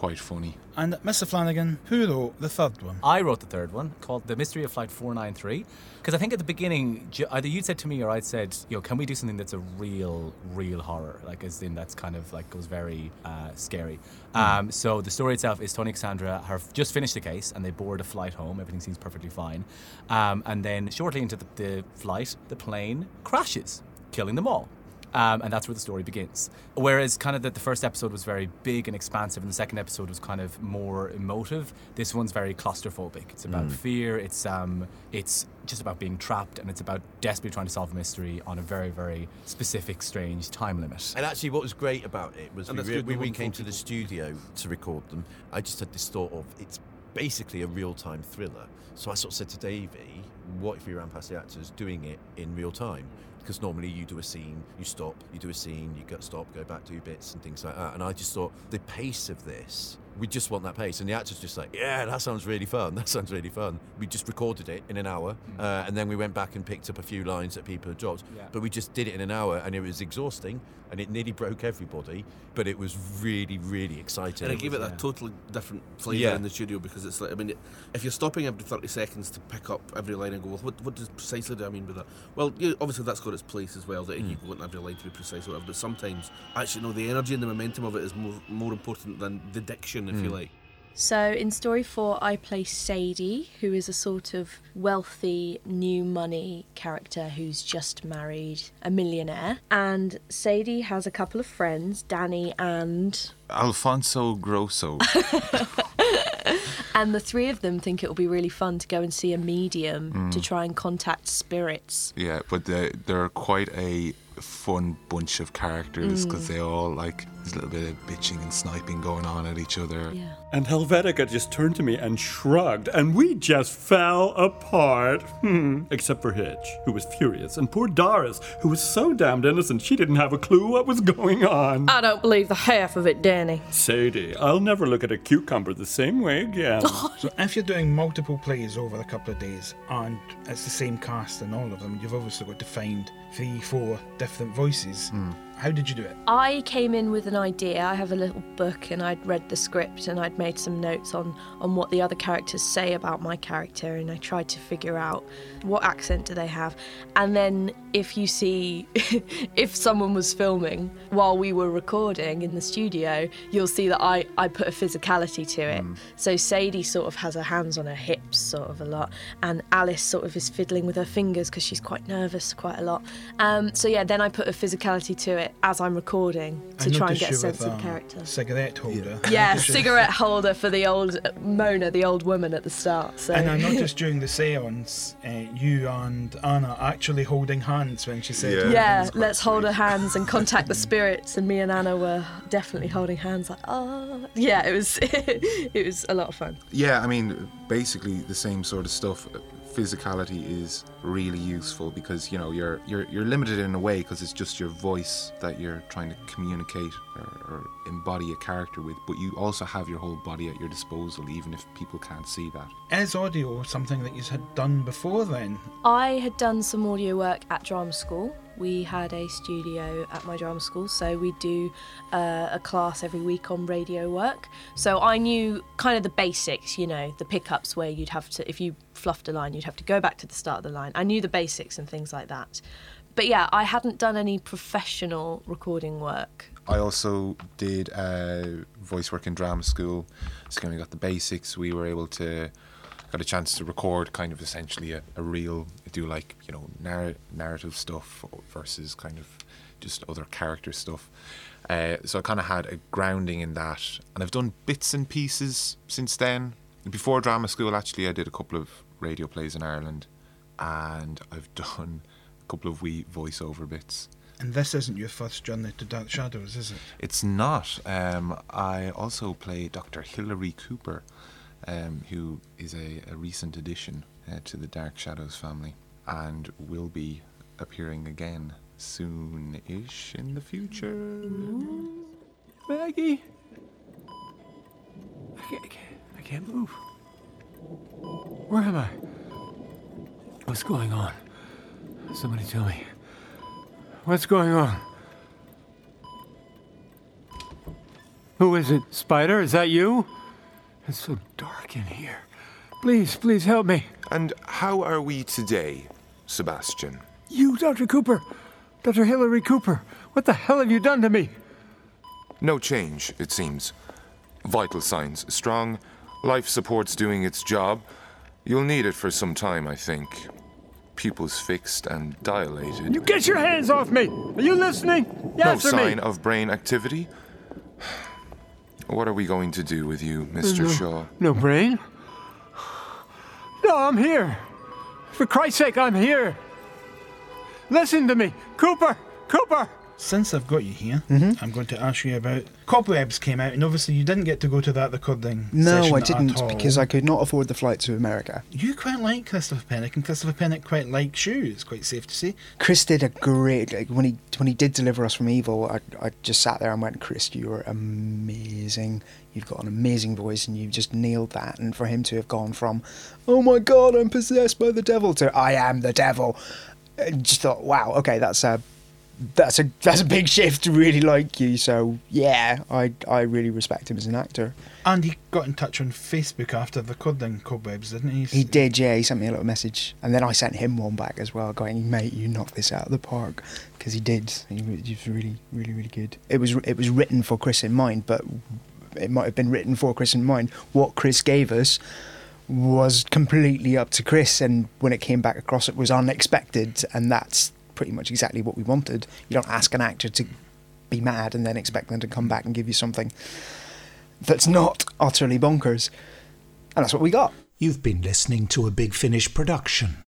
quite funny. And Mr. Flanagan, who wrote the third one? I wrote the third one called The Mystery of Flight 493. Because I think at the beginning, either you'd said to me or I'd said, you know, can we do something that's a real, real horror? Like, as in that's kind of like goes very uh, scary. Um, so the story itself is Tony and Cassandra have just finished the case and they board a flight home. Everything seems perfectly fine. Um, and then shortly into the, the flight, the plane crashes, killing them all. Um, and that's where the story begins. Whereas, kind of, the, the first episode was very big and expansive, and the second episode was kind of more emotive. This one's very claustrophobic. It's about Mm. fear. It's um, it's just about being trapped, and it's about desperately trying to solve a mystery on a very, very specific, strange time limit. And actually, what was great about it was And we, re- we, we came to the studio to record them. I just had this thought of it's basically a real time thriller. So I sort of said to Davey, what if we ran past the actors doing it in real time? Because normally you do a scene, you stop, you do a scene, you go stop, go back, do bits and things like that. And I just thought the pace of this, we just want that pace. And the actors just like, yeah, that sounds really fun. That sounds really fun. We just recorded it in an hour, uh, and then we went back and picked up a few lines that people had dropped. Yeah. But we just did it in an hour, and it was exhausting, and it nearly broke everybody. But it was really, really exciting. And it gave it that totally different flavour Yeah. in the studio because it's like, I mean, if you're stopping every 30 seconds to pick up every line and go, well, what, what does precisely do I mean by that? Well, yeah, obviously that's got its place as well, that you Mm. want every line to be precise or whatever, but sometimes, actually, no, the energy and the momentum of it is more, more important than the diction, if you Mm. like. So in story four, I play Sadie, who is a sort of wealthy, new money character who's just married a millionaire. And Sadie has a couple of friends, Danny and. Alfonso Grosso. And the three of them think it will be really fun to go and see a medium Mm. to try and contact spirits. Yeah, but they, they're quite a fun bunch of characters because Mm. they all like there's a little bit of bitching and sniping going on at each other. Yeah. And Helvetica just turned to me and shrugged, and we just fell apart. Hmm. Except for Hitch, who was furious, and poor Doris, who was so damned innocent she didn't have a clue what was going on. I don't believe the half of it, Danny. Sadie, I'll never look at a cucumber the same way again. So if you're doing multiple plays over a couple of days and it's the same cast in all of them, you've obviously got to find three, four different voices. How did you do it? I came in with an idea. I have a little book and I'd read the script and I'd made some notes on, on what the other characters say about my character and I tried to figure out what accent do they have. And then if you see if someone was filming while we were recording in the studio, you'll see that I, I put a physicality to it. So Sadie sort of has her hands on her hips sort of a lot and Alice sort of is fiddling with her fingers because she's quite nervous quite a lot. Um, so yeah, then I put a physicality to it it as I'm recording to I try and get a sense with of a character. Cigarette holder. Yeah, Noticed you- cigarette holder for the old Mona, the old woman at the start. So. And uh, I noticed during the seance, uh, you and Anna actually holding hands when she said, Yeah, let's hold our hands and contact the spirits. And me and Anna were definitely holding hands, like, oh, yeah, it was, it was a lot of fun. Yeah, I mean, basically the same sort of stuff. Physicality is really useful because you know you're you're you're limited in a way because it's just your voice that you're trying to communicate or, or embody a character with, but you also have your whole body at your disposal, even if people can't see that as audio something that you had done before then? I had done some audio work at drama school. We had a studio at my drama school, so we do uh, a class every week on radio work. So I knew kind of the basics, you know, the pickups where you'd have to, if you fluffed a line, you'd have to go back to the start of the line. I knew the basics and things like that. But yeah, I hadn't done any professional recording work. I also did uh, voice work in drama school, so kind of got the basics. We were able to got a chance to record kind of essentially a, a real do like you know narr- narrative stuff versus kind of just other character stuff. Uh, so I kind of had a grounding in that, and I've done bits and pieces since then. Before drama school, actually, I did a couple of radio plays in Ireland, and I've done a couple of wee voiceover bits. And this isn't your first journey to Dark Shadows, is it? It's not. Um, I also play Dr. Hilary Cooper, um, who is a, a recent addition uh, to the Dark Shadows family and will be appearing again soon ish in the future. Maggie? I can't, I can't, I can't move. Where am I? What's going on? Somebody tell me. What's going on? Who is it? Spider, is that you? It's so dark in here. Please, please help me. And how are we today, Sebastian? You, Dr. Cooper. Dr. Hilary Cooper. What the hell have you done to me? No change, it seems. Vital signs strong. Life support's doing its job. You'll need it for some time, I think. Pupils fixed and dilated. You get your hands off me! Are you listening? no Answer sign me. of brain activity. What are we going to do with you, Mr. No- mm-hmm. Shaw? No brain? No, I'm here. For Christ's sake, I'm here. Listen to me. Cooper! Cooper! Since I've got you here, Mm-hmm. I'm going to ask you about Cobwebs came out, and obviously you didn't get to go to that recording. No, I didn't because I could not afford the flight to America. You quite like Christopher Pennock, and Christopher Pennock quite likes you. It's quite safe to say. Chris did a great like, when he when he did deliver us from evil. I I just sat there and went, Chris, you are amazing. You've got an amazing voice, and you just nailed that. And for him to have gone from, oh my god, I'm possessed by the devil, to I am the devil, I just thought, wow, okay, that's a that's a that's a big shift to really like you. So yeah, I I really respect him as an actor. And he got in touch on Facebook after the recording Cobwebs, didn't he? He did, yeah. He sent me a little message, and then I sent him one back as well, going, "Mate, you knocked this out of the park," because he did. He was really, really, really good. It was it was written for Chris in mind, but it might have been written for Chris in mind. What Chris gave us was completely up to Chris, and when it came back across, it was unexpected, and that's pretty much exactly what we wanted. You don't ask an actor to be mad and then expect them to come back and give you something that's not utterly bonkers, and that's what we got. You've been listening to a Big Finish production.